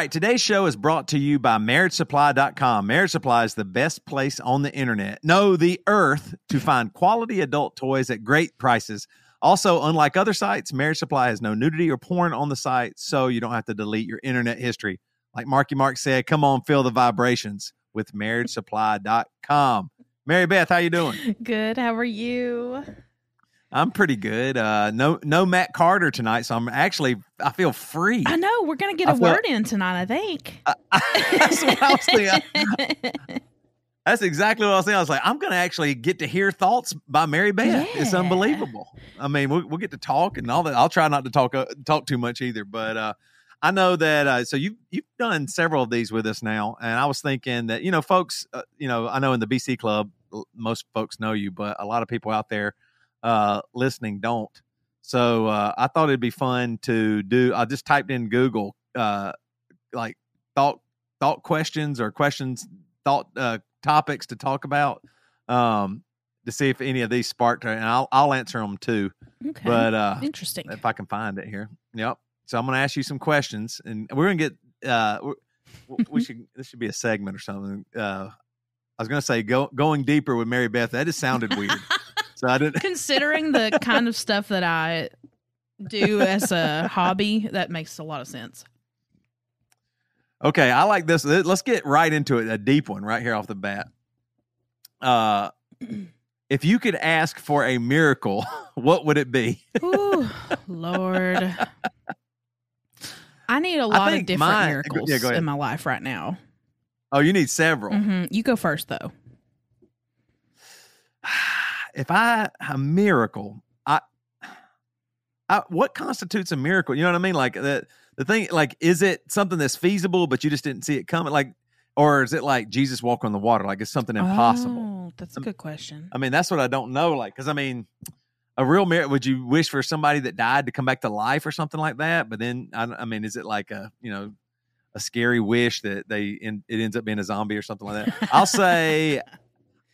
Right, today's show is brought to you by MarriageSupply.com. Marriage Supply is the best place on the internet, no, the earth, to find quality adult toys at great prices. Also, unlike other sites, Marriage Supply has no nudity or porn on the site, so you don't have to delete your internet history. Like Marky Mark said, come on, feel the vibrations with MarriageSupply.com. Mary Beth, how you doing? Good. How are you? I'm pretty good. Uh, no, no Matt Carter tonight, so I'm actually I feel free. I know we're gonna get I a feel- word in tonight. I think. That's what I was thinking. That's exactly what I was saying. I was like, I'm going to actually get to hear thoughts by Mary Beth. It's unbelievable. I mean, we'll, we'll get to talk and all that. I'll try not to talk uh, talk too much either, but uh, I know that. Uh, so you you've done several of these with us now, and I was thinking that you know, folks, uh, you know, I know in the BC Club, most folks know you, but a lot of people out there uh, listening don't. So uh, I thought it'd be fun to do. I just typed in Google, uh, like thought thought questions or questions thought uh, topics to talk about um, to see if any of these sparked, and I'll I'll answer them too. Okay. But uh, Interesting. if I can find it here, yep. So I'm going to ask you some questions, and we're going to get. Uh, we- should this should be a segment or something. Uh, I was going to say go, going deeper with Mary Beth. That just sounded weird, so I didn't. Considering the kind of stuff that I do as a hobby, that makes a lot of sense. Okay, I like this. Let- Let's get right into it. A deep one right here off the bat. Uh, if you could ask for a miracle, what would it be? Ooh, Lord. I need a lot of different mine- miracles yeah, in my life right now. Oh, you need several. hmm You go first, though. If I a miracle, I, I what constitutes a miracle? You know what I mean? Like the the thing, like is it something that's feasible, but you just didn't see it coming? Like, or is it like Jesus walking on the water? Like it's something impossible? Oh, that's a Um, good question. I mean, that's what I don't know. Like, because I mean, a real miracle. Would you wish for somebody that died to come back to life or something like that? But then, I, I mean, is it like a you know a scary wish that they in, it ends up being a zombie or something like that? I'll say,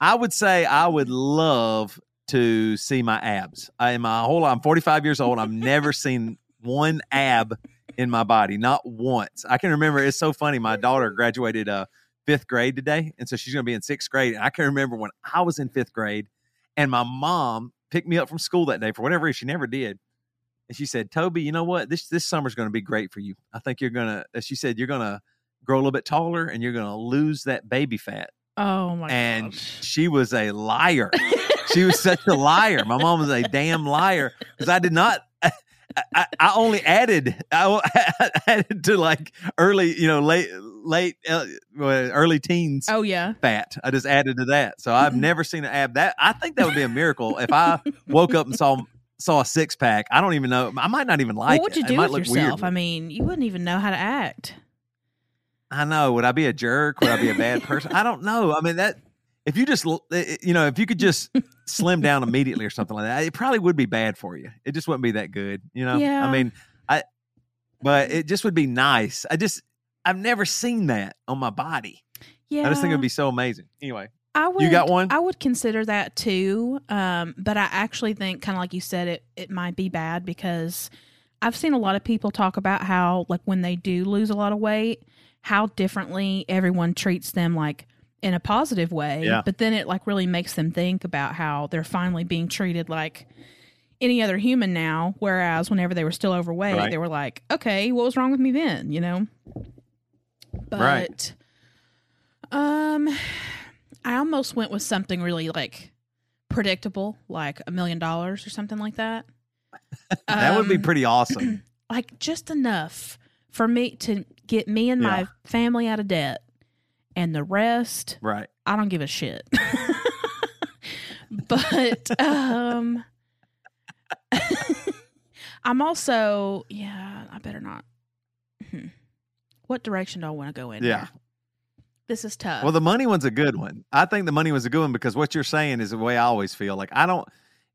I would say I would love to see my abs. I in my whole I'm 45 years old. I've never seen one ab in my body, not once. I can remember. It's so funny. My daughter graduated uh fifth grade today, and so she's going to be in sixth grade. And I can remember when I was in fifth grade, and my mom picked me up from school that day for whatever reason. She never did. And she said, Toby, you know what? This this summer's going to be great for you. I think you're going to, as she said, you're going to grow a little bit taller and you're going to lose that baby fat. Oh my god. and gosh. she was a liar. she was such a liar. My mom was a damn liar because I did not. I, I, I only added I added to like early, you know, late late uh, early teens Oh yeah. fat. I just added to that. So I've never seen an ab. That I think that would be a miracle if I woke up and saw saw a six pack. I don't even know. I might not even like what would it. you It do might with look yourself? weird. I mean, you wouldn't even know how to act. I know. Would I be a jerk? Would I be a bad person? I don't know. I mean that if you just eh, you know if you could just slim down immediately or something like that, it probably would be bad for you. It just wouldn't be that good. You know. Yeah. I mean, I. But it just would be nice. I just I've never seen that on my body. Yeah. I just think it'd be so amazing. Anyway, I would, You got one? I would consider that too. Um, but I actually think, kind of like you said, it it might be bad because I've seen a lot of people talk about how, like, when they do lose a lot of weight, how differently everyone treats them, like in a positive way. Yeah. But then it like really makes them think about how they're finally being treated like any other human now. Whereas whenever they were still overweight, Right. they were like, okay, what was wrong with me then? You know. But Right. um I almost went with something really like predictable, like a million dollars or something like that. that would be Um, pretty awesome. like just enough for me to get me and my Yeah. family out of debt and the rest right. I don't give a shit. but um I'm also yeah, I better not. Hmm. What direction do I want to go in? Yeah. here? This is tough. Well, the money one's a good one. I think the money was a good one because what you're saying is the way I always feel. Like I don't,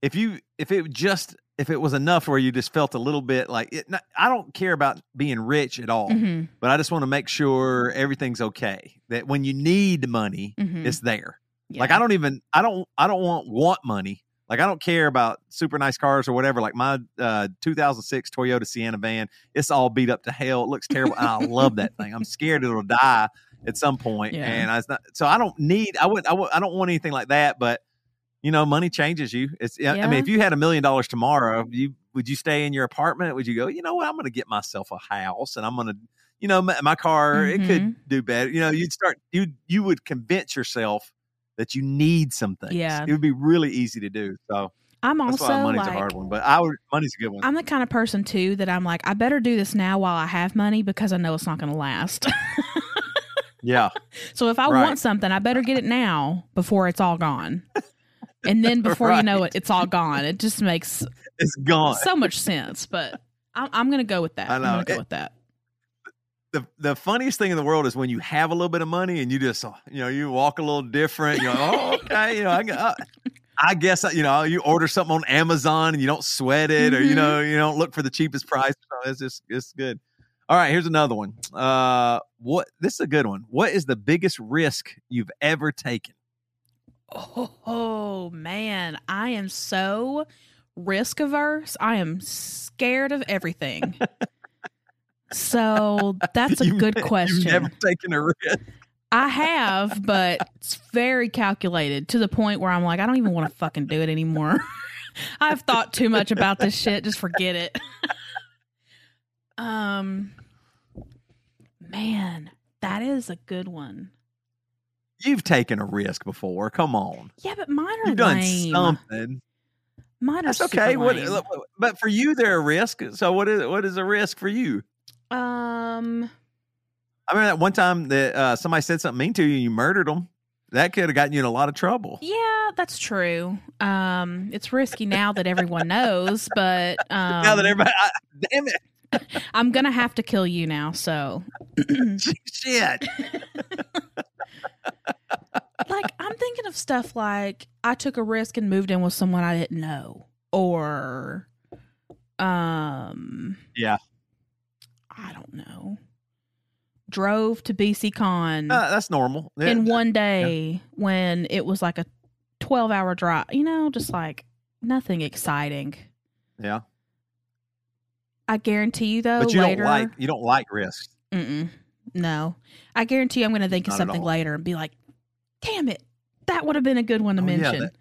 if you, if it just, if it was enough where you just felt a little bit like it, not, I don't care about being rich at all, Mhm, but I just want to make sure everything's okay. That when you need money, mhm. it's there. Yeah. Like I don't even, I don't, I don't want want money. Like I don't care about super nice cars or whatever. Like my uh, 2006 Toyota Sienna van, it's all beat up to hell. It looks terrible, and I love that thing. I'm scared it'll die at some point, Yeah. and I not, so I don't need. I would. I would. I don't want anything like that. But you know, money changes you. It's. I mean, if you had a million dollars tomorrow, you would you stay in your apartment? Would you go? You know what? I'm going to get myself a house, and I'm going to. You know, my, my car it could Mhm. do better. You know, you'd start. You you would convince yourself that you need some things. Yeah. it would be really easy to do. So I'm also money's like a hard one. But I would money's a good one. I'm the kind of person too that I'm like I better do this now while I have money because I know it's not going to last. yeah, so if I Right. want something, I better get it now before it's all gone. And then before you know it, it's all gone. It just makes it's gone. so much sense. But I'm, I'm going to go with that. I I'm going to go It- with that. the the funniest thing in the world is when you have a little bit of money and you just uh, you know you walk a little different. You know, oh okay, you know I, got- I guess you know you order something on Amazon and you don't sweat it, or you Mhm. know you don't look for the cheapest price. So it's just it's good. All right, here's another one. Uh, what this is a good one. What is the biggest risk you've ever taken? Oh, man, I am so risk averse. I am scared of everything. so that's a You've good ne- question. You've never taken a risk. I have, but it's very calculated to the point where I'm like, I don't even want to fucking do it anymore. I've thought too much about this shit. Just forget it. um, man, that is a good one. You've taken a risk before. Come on, Yeah, but mine are you've done lame. something. Mine are That's okay. What, but for you, they're a risk. So what is what is a risk for you? Um, I remember that one time that uh, somebody said something mean to you and you murdered them. That could have gotten you in a lot of trouble. yeah, that's true. Um, it's risky now that everyone knows, but um, now that everybody, I, damn it, I'm gonna have to kill you now. So, shit. Like, I'm thinking of stuff like I took a risk and moved in with someone I didn't know, or, um, Yeah. I don't know, drove to BC Con Uh, that's normal. Yeah, in one day when it was like a 12 hour drive. You know, just like nothing exciting. yeah. I guarantee you though. but you later, don't like you don't like risks. Mm-mm, no, I guarantee you I'm going to think of Not at something later and be like, "Damn it, that would have been a good one to Oh, yeah, mention." that-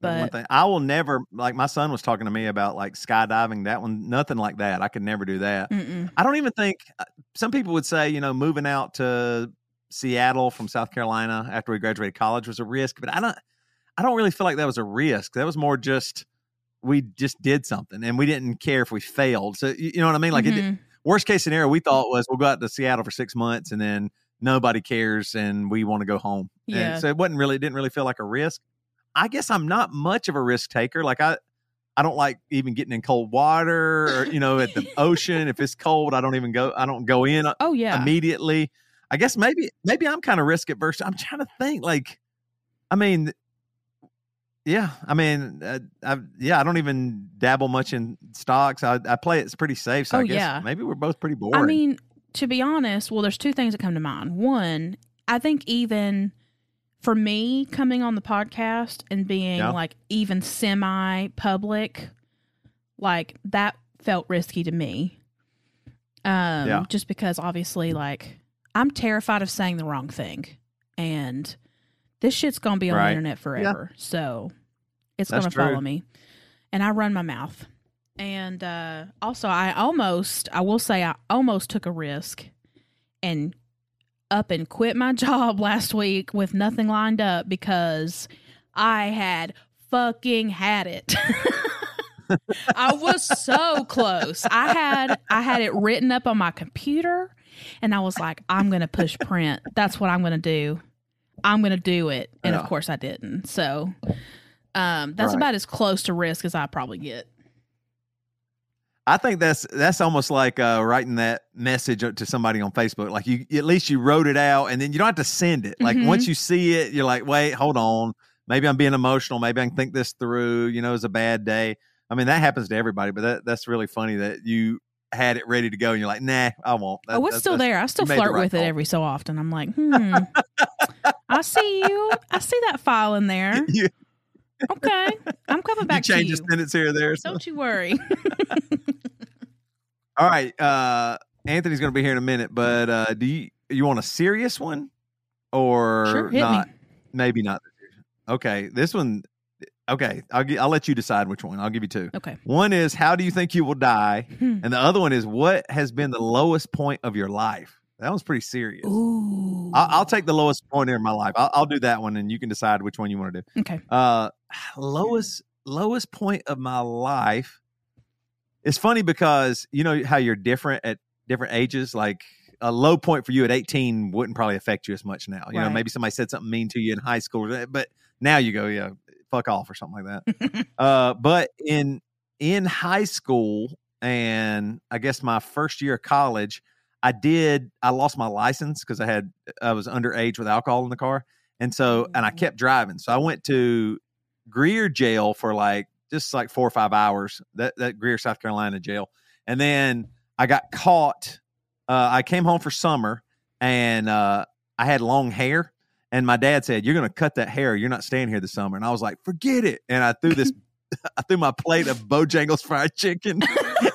That's one but thing. I will never like my son was talking to me about like skydiving. That one, nothing like that. I could never do that. mm-mm. I don't even think uh, some people would say, you know, moving out to Seattle from South Carolina after we graduated college was a risk, but I don't I don't really feel like that was a risk. That was more just we just did something and we didn't care if we failed. So you, know what I mean? Like it, Mhm. Worst case scenario we mm. thought was we'll go out to Seattle for 6 months and then nobody cares and we want to go home. And Yeah. so it wasn't really it didn't really feel like a risk. I guess I'm not much of a risk taker. Like I I don't like even getting in cold water or you know at the ocean if it's cold I don't even go I don't go in uh, oh yeah, immediately. I guess maybe maybe I'm kind of risk adverse. I'm trying to think like I mean yeah, I mean uh, I yeah, I don't even dabble much in stocks. I I play it's pretty safe, so Oh, I guess yeah. maybe we're both pretty boring. I mean, to be honest, well, there's two things that come to mind. One, I think even for me coming on the podcast and being Yeah. like even semi public, like that felt risky to me. Um, Yeah. just because obviously, like, I'm terrified of saying the wrong thing, and this shit's gonna be on Right. the internet forever. So it's That's gonna true. follow me, and I run my mouth. And uh, also, I almost, I will say, I almost took a risk and up and quit my job last week with nothing lined up because I had fucking had it. I was so close. I had I had it written up on my computer and I was like, I'm gonna push print. That's what I'm gonna do. I'm gonna do it. And Yeah. of course I didn't. So um that's Right. about as close to risk as I probably get. I think that's that's almost like uh, writing that message to somebody on Facebook. Like you, at least you wrote it out, and then you don't have to send it. Like Mhm. once you see it, you're like, wait, hold on, maybe I'm being emotional. Maybe I can think this through. You know, it's a bad day. I mean, that happens to everybody, but that that's really funny that you had it ready to go, and you're like, nah, I won't. That, oh, it's still there. I still made the flirt right with it every so often. I'm like, hmm. I see you. I see that file in there. You, Okay. I'm coming you back to change you. a sentence here or there. so- Don't you worry. All right, uh, Anthony's going to be here in a minute, but uh, do you you want a serious one or Sure, not? me. Maybe not. Okay, this one. Okay, I'll I'll let you decide which one. I'll give you two. Okay. One is how do you think you will die, Hmm. and the other one is what has been the lowest point of your life. That one's pretty serious. Ooh. I'll, I'll take the lowest point in my life. I'll, I'll do that one, and you can decide which one you want to do. okay. Uh, lowest lowest point of my life. It's funny because you know how you're different at different ages. Like a low point for you at 18 wouldn't probably affect you as much now. You know, maybe somebody said something mean to you in high school, but now you go, yeah, fuck off or something like that. uh, but in in high school and I guess my first year of college, I did I lost my license because I had I was underage with alcohol in the car. And so and I kept driving. So I went to Greer jail for like just like four or five hours. That that Greer, South Carolina jail. And then I got caught. Uh, I came home for summer and uh, I had long hair. And my dad said, "You're going to cut that hair. You're not staying here this summer." And I was like, "Forget it." And I threw this, I threw my plate of Bojangles fried chicken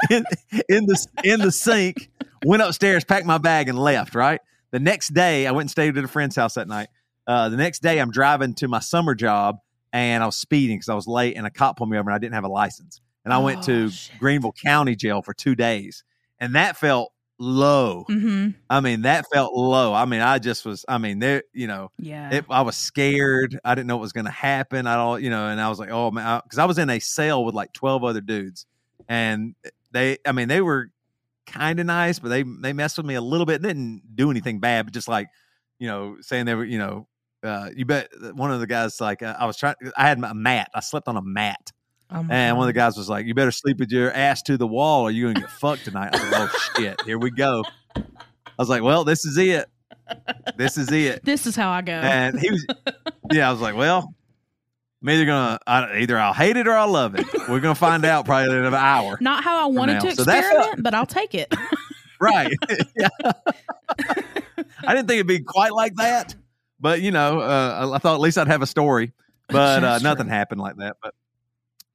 in, in the in the sink. Went upstairs, packed my bag, and left. Right. The next day, I went and stayed at a friend's house that night. Uh, the next day, I'm driving to my summer job, and I was speeding because I was late, and a cop pulled me over, and I didn't have a license. And I went Oh, to shit. Greenville County Jail for two days, and that felt low. Mm-hmm. I mean, that felt low. I mean, I just was. I mean, there. You know, Yeah. it, I was scared. I didn't know what was going to happen. I don't, you know, and I was like, oh man, because I, was in a cell with like twelve other dudes, and they, I mean, they were kind of nice, but they they messed with me a little bit. They didn't do anything bad, but just like, you know, saying they were, you know, uh, you bet one of the guys like uh, I was trying. I had a mat. I slept on a mat, oh and one of the guys was like, "You better sleep with your ass to the wall, or you're gonna get fucked tonight." I was like, "Oh shit, here we go." I was like, "Well, this is it. This is it." This is how I go. And he was, yeah, I was like, "Well, I'm either gonna I, either I'll hate it or I'll love it. We're gonna find out probably in an hour." Not how I wanted to So experiment, but I'll take it. Right? yeah. I didn't think it'd be quite like that, but you know, uh, I thought at least I'd have a story. But uh, nothing happened like that. But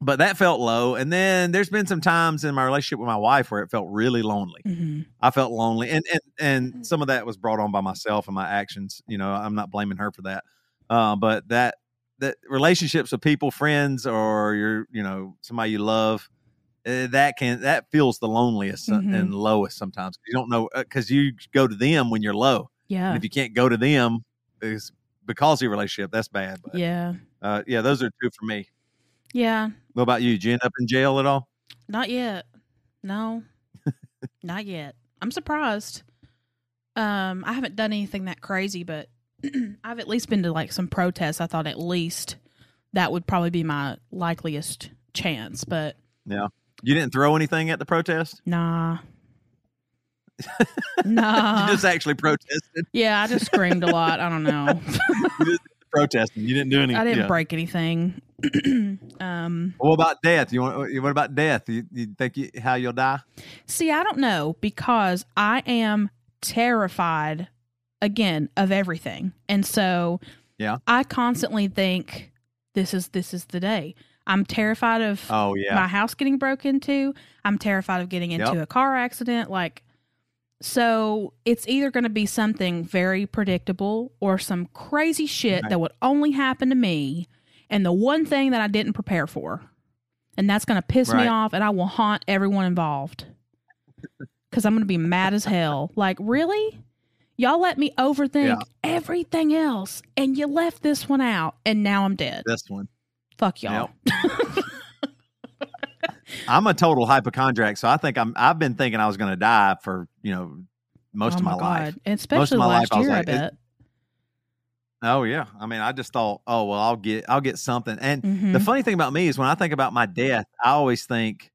but that felt low. And then there's been some times in my relationship with my wife where it felt really lonely. hmm I felt lonely, and and and some of that was brought on by myself and my actions. You know, I'm not blaming her for that. Uh, but that that relationships with people, friends, or your you know somebody you love, uh, that can that feels the loneliest Mhm. and lowest sometimes. You don't know because you go to them when you're low, Yeah. and if you can't go to them, is because of your relationship. That's bad. But Yeah. uh, yeah, those are two for me. Yeah. What about you? Did you end up in jail at all? Not yet. No. Not yet. I'm surprised. Um, I haven't done anything that crazy, but I've at least been to like some protests. I thought at least that would probably be my likeliest chance, but yeah. You didn't throw anything at the protest. nah. nah. you just actually protested. yeah, I just screamed a lot. I don't know. Protesting. You didn't do anything. I didn't yeah. break anything. um, What about death? You want? What about death? You, you think you, how you'll die? see, I don't know because I am terrified again of everything. And so Yeah. I constantly think this is this is the day. I'm terrified of Oh yeah, my house getting broke into. I'm terrified of getting into Yep. a car accident. Like, so it's either going to be something very predictable or some crazy shit Right. that would only happen to me. And the one thing that I didn't prepare for. And that's going to piss Right. me off and I will haunt everyone involved. Because I'm going to be mad as hell. Like, really? Y'all let me overthink Yeah. everything else, and you left this one out, and now I'm dead. This one. Fuck y'all. I'm a total hypochondriac, so I think I'm. I've been thinking I was going to die for you know most oh of my, my, life. God. And especially my life, last I was year, like, I bet. Oh yeah, I mean, I just thought, oh well, I'll get, I'll get something. And Mhm. the funny thing about me is when I think about my death, I always think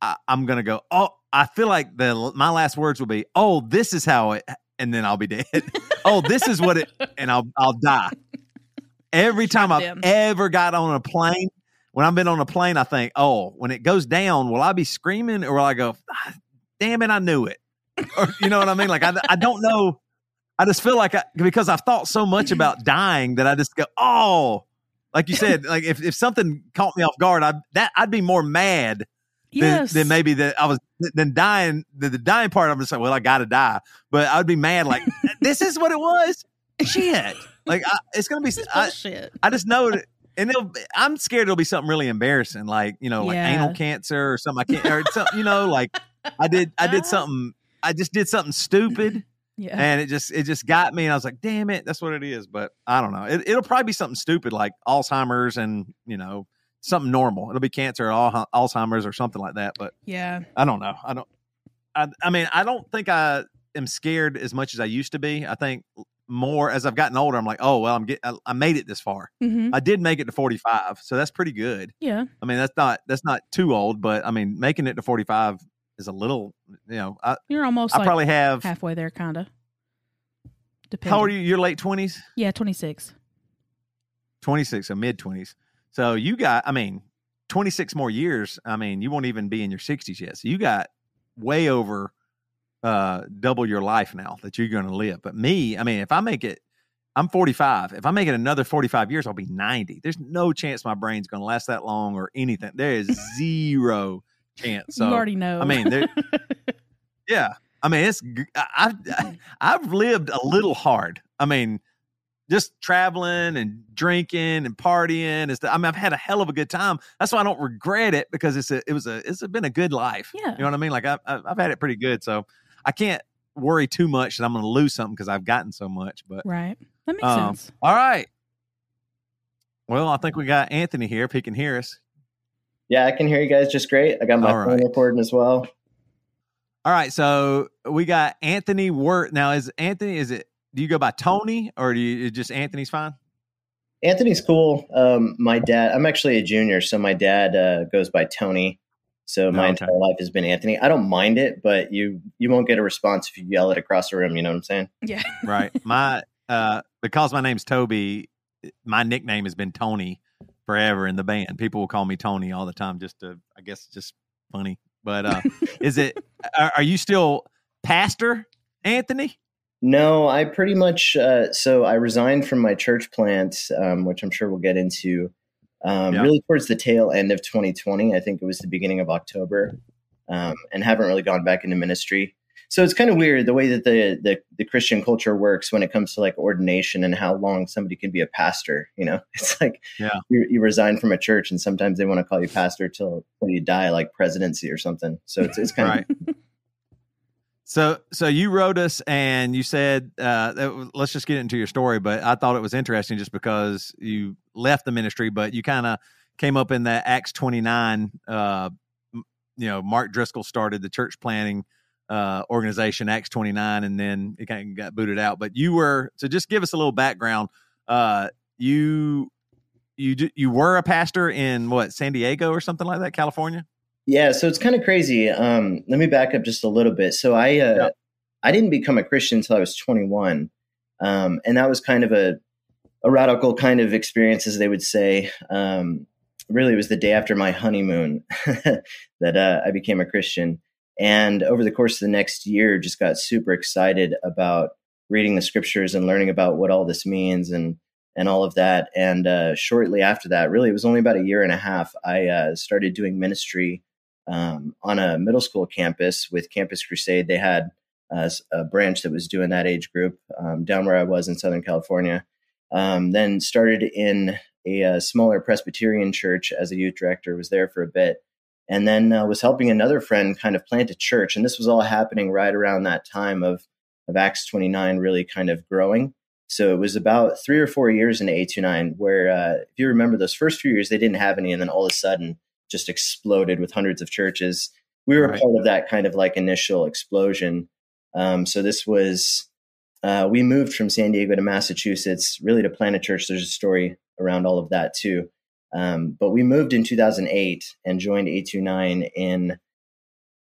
I, I'm going to go. Oh, I feel like the my last words will be, oh, this is how it, and then I'll be dead. oh, this is what it, and I'll I'll die. Every time I've ever got on a plane, when I've been on a plane, I think, oh, when it goes down, will I be screaming or will I go, "Ah, damn it, I knew it? Or you know what I mean? Like I, I don't know. I just feel like I, because I've thought so much about dying that I just go, oh, like you said, like if, if something caught me off guard, I that I'd be more mad than, yes. than maybe that I was than dying. The, the dying part, I'm just like, well, I got to die, but I'd be mad like this is what it was. Shit, like I, it's gonna be. I. I just know that. And it'll, I'm scared it'll be something really embarrassing, like you know, like Yeah. anal cancer or something. I can't, or something, you know, like I did, I did something, I just did something stupid, yeah. and it just it just got me and i was like damn it that's what it is but i don't know it, it'll probably be something stupid like alzheimer's and you know something normal it'll be cancer or alzheimer's or something like that but yeah. i don't know i don't i, I mean i don't think i am scared as much as i used to be i think more as i've gotten older i'm like oh well i'm get i, I made it this far hmm i did make it to 45 so that's pretty good Yeah. i mean that's not that's not too old but i mean making it to 45 is a little you know i, You're almost I like probably have halfway there, kind of. how old are you your late 20s Yeah, 26. 26 or mid 20s. So you got, I mean, 26 more years. I mean, you won't even be in your 60s yet. So you got way over uh double your life now that you're going to live. But me, I mean, if I make it I'm 45. If I make it another 45 years, I'll be 90. There's no chance my brain's going to last that long or anything. There is zero chance. So you already know. I mean, there- yeah. I mean, it's g- I- I've I've lived a little hard. I mean, just traveling and drinking and partying. Is I mean, I've had a hell of a good time. That's why I don't regret it because it's a it was a it's been a good life. Yeah. you know what I mean. Like I've I've I've had it pretty good, so I can't worry too much that I'm going to lose something because I've gotten so much. But right. That makes Um, sense. all right. Well, I think we got Anthony here if he can hear us. Yeah, I can hear you guys just great. I got my All phone right. recording as well. All right, so we got Anthony Wirth. Now, is Anthony? Is it? Do you go by Tony or do you just Anthony's fine? Anthony's cool. Um, my dad, I'm actually a junior, so my dad uh, goes by Tony. So my Oh, Okay. entire life has been Anthony. I don't mind it, but you you won't get a response if you yell it across the room. You know what I'm saying? Yeah. Right. My uh, because my name's Toby, my nickname has been Tony forever in the band. People will call me Tony all the time. Just to, I guess, just funny. But uh, is it? Are, are you still pastor, Anthony? No, I pretty much. Uh, so I resigned from my church plant, um, which I'm sure we'll get into. Um, Yeah. Really towards the tail end of 2020. I think it was the beginning of October, um, and haven't really gone back into ministry. So it's kind of weird the way that the, the the Christian culture works when it comes to like ordination and how long somebody can be a pastor. You know, it's like Yeah. you, you resign from a church, and sometimes they want to call you pastor till, till you die, like presidency or something. So it's it's kind Right. So, so you wrote us and you said, uh, that let's just get into your story. But I thought it was interesting just because you left the ministry, but you kind of came up in that Acts 29. Uh, you know, Mark Driscoll started the church planting uh, organization, Acts 29, and then it kind of got booted out. But you were, so just give us a little background. Uh, you, you, you were a pastor in what, San Diego or something like that, California? Yeah, so it's kind of crazy. Um, let me back up just a little bit. So I uh, Yeah. I didn't become a Christian until I was 21, um, and that was kind of a a radical kind of experience, as they would say. Um, really, it was the day after my honeymoon that uh, I became a Christian, and over the course of the next year, just got super excited about reading the scriptures and learning about what all this means and and all of that. And uh, shortly after that, really, it was only about a year and a half. I uh, started doing ministry um, on a middle school campus with Campus Crusade. They had uh, a branch that was doing that age group um, down where I was in Southern California. Um, then started in a, uh smaller Presbyterian church as a youth director. Was there for a bit, and then uh, was helping another friend kind of plant a church. And this was all happening right around that time of of Acts 29 really kind of growing. So it was about three or four years into A29 where, uh, if you remember those first few years, they didn't have any, and then all of a sudden just exploded with hundreds of churches. We were right. part of that kind of like initial explosion. Um, so this was, uh, we moved from San Diego to Massachusetts, really to plant a church. There's a story around all of that too. Um, but we moved in 2008 and joined A29 in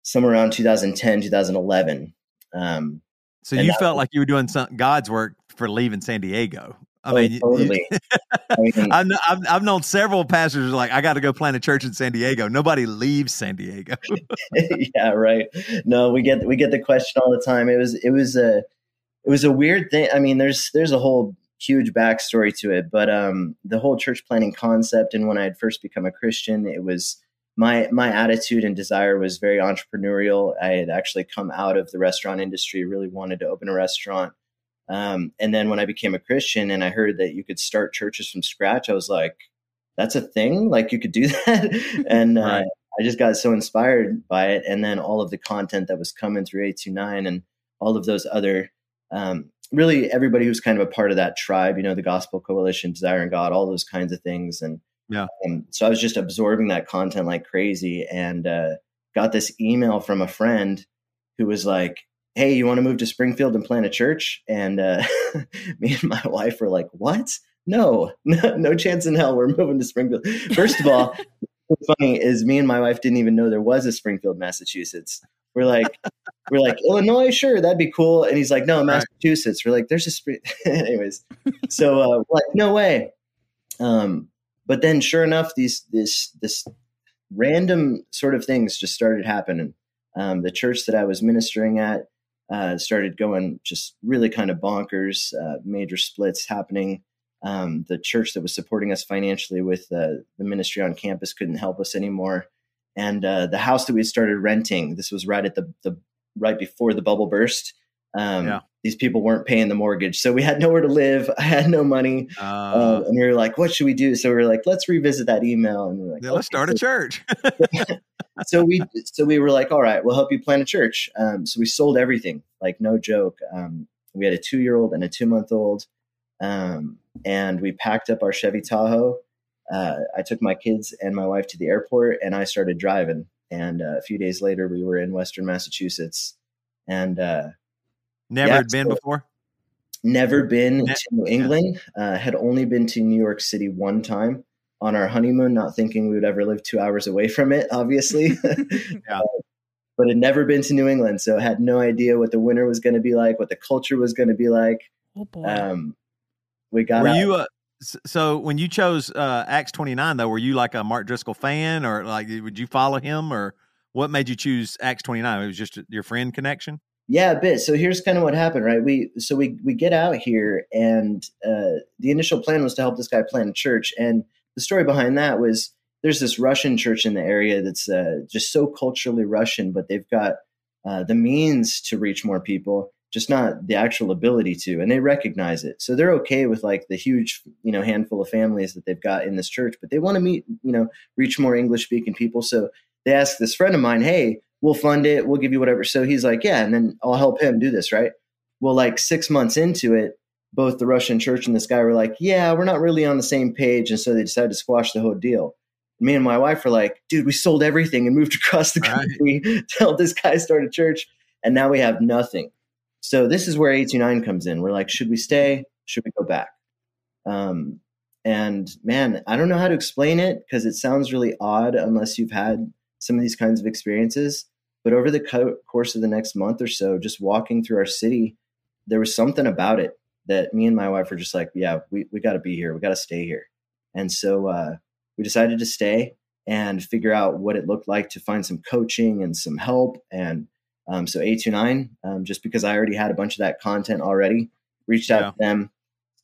somewhere around 2010, 2011. Um, so you felt was, like you were doing some God's work for leaving San Diego. I oh, mean, totally. You, I mean, I've, I've, I've, known several pastors like, I got to go plant a church in San Diego. Nobody leaves San Diego. yeah, right. No, we get we get the question all the time. It was it was a it was a weird thing. I mean, there's there's a whole huge backstory to it, but um, the whole church planting concept and when I had first become a Christian, it was my my attitude and desire was very entrepreneurial. I had actually come out of the restaurant industry, really wanted to open a restaurant. Um, and then when I became a Christian and I heard that you could start churches from scratch, I was like, "That's a thing! Like you could do that!" and uh. I just got so inspired by it. And then all of the content that was coming through A29 and all of those other um, really everybody who's kind of a part of that tribe, you know, the Gospel Coalition, Desiring God, all those kinds of things. And yeah, um, so I was just absorbing that content like crazy, and uh, got this email from a friend who was like, "Hey, you want to move to Springfield and plant a church?" And uh, me and my wife were like, "What? No, no, no chance in hell. We're moving to Springfield." First of all, what's funny is me and my wife didn't even know there was a Springfield, Massachusetts. We're like, we're like Illinois, sure, that'd be cool. And he's like, no, Massachusetts. We're like, there's a spring. Anyways, so uh, like, no way. Um, but then, sure enough, these this this random sort of things just started happening. Um, the church that I was ministering at uh, started going just really kind of bonkers. Uh, major splits happening. Um, the church that was supporting us financially with uh, the ministry on campus couldn't help us anymore. And uh, the house that we started renting this was right at the, the right before the bubble burst. Um, yeah. these people weren't paying the mortgage so we had nowhere to live. I had no money. Uh, uh, and we were like what should we do? So we were like let's revisit that email. And we are like yeah, let's start a church so we so we were like all right we'll help you plan a church um, so we sold everything like no joke um, we had a two year old and a two month old um, and we packed up our chevy tahoe uh, I took my kids and my wife to the airport and I started driving. And uh, a few days later, we were in Western Massachusetts. And uh, never yeah, been so before. Never been to New England. Uh, had only been to New York City one time on our honeymoon, not thinking we would ever live two hours away from it. Obviously, yeah. but had never been to New England, so had no idea what the winter was going to be like, what the culture was going to be like. Oh boy. Um, we got. Were out. you? Uh, so when you chose uh, Acts 29, though, were you like a Mark Driscoll fan or like would you follow him or what made you choose Acts 29? It was just your friend connection? Yeah, a bit. So here's kind of what happened, right? We so we we get out here, and uh, the initial plan was to help this guy plant a church, and the story behind that was there's this Russian church in the area that's uh, just so culturally Russian, but they've got uh, the means to reach more people, just not the actual ability to and they recognize it. So they're okay with like the huge you know handful of families that they've got in this church but they want to meet you know reach more english speaking people. So they ask this friend of mine hey we'll fund it we'll give you whatever. So he's like yeah and then i'll help him do this right? Well like six months into it both the russian church and this guy were like yeah we're not really on the same page and so they decided to squash the whole deal me and my wife were like dude we sold everything and moved across the country right. to help this guy start a church and now we have nothing so this is where A29 comes in. We're like, should we stay? Should we go back? Um, and man, I don't know how to explain it because it sounds really odd unless you've had some of these kinds of experiences. But over the co- course of the next month or so, just walking through our city, there was something about it that me and my wife were just like, yeah, we, we got to be here. We got to stay here. And so uh, we decided to stay and figure out what it looked like to find some coaching and some help and um, so A29, um, just because I already had a bunch of that content already, reached out yeah. to them.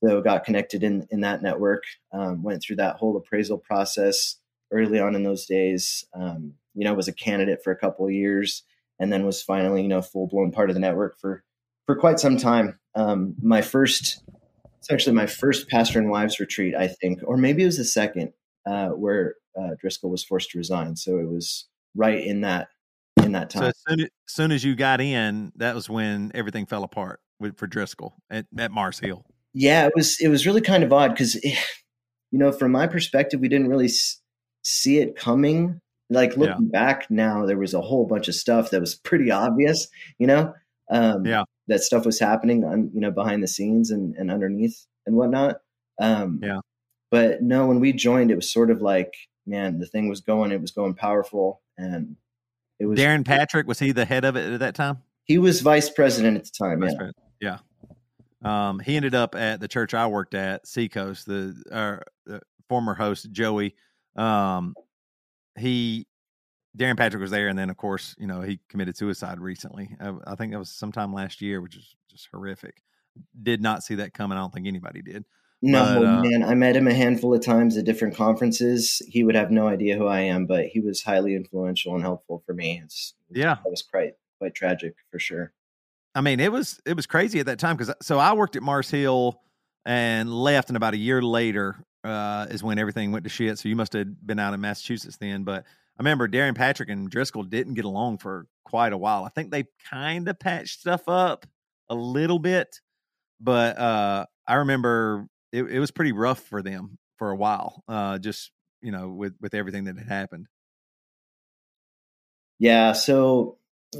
So got connected in, in that network, um, went through that whole appraisal process early on in those days. Um, you know, was a candidate for a couple of years and then was finally, you know, full blown part of the network for, for quite some time. Um, my first, it's actually my first pastor and wives retreat, I think, or maybe it was the second, uh, where uh, Driscoll was forced to resign. So it was right in that in that So time. as soon as, soon as you got in, that was when everything fell apart with, for Driscoll at, at Mars Hill. yeah, it was it was really kind of odd because, you know, from my perspective, we didn't really s- see it coming. Like looking back now, there was a whole bunch of stuff that was pretty obvious. You know, um, Yeah. That stuff was happening on you know behind the scenes and, and underneath and whatnot. Um, Yeah. But no, when we joined, it was sort of like, man, the thing was going. It was going powerful, and it was. Darren Patrick was he the head of it at that time? He was vice president at the time. Vice Yeah. Yeah. Um, he ended up at the church I worked at, Seacoast. The, uh, the former host Joey. Um, he Darren Patrick was there, and then of course, you know, he committed suicide recently. I, I think that was sometime last year, which is just horrific. Did not see that coming. I don't think anybody did. No, But, uh, man, I met him a handful of times at different conferences. He would have no idea who I am, but he was highly influential and helpful for me. It's, Yeah. that was quite quite tragic for sure. I mean, it was it was crazy at that time because so I worked at Mars Hill and left, and about a year later uh, is when everything went to shit. So you must have been out in Massachusetts then. But I remember Darren Patrick and Driscoll didn't get along for quite a while. I think they kind of patched stuff up a little bit, but uh, I remember it, it was pretty rough for them for a while. Uh, just you know, with with everything that had happened. Yeah, so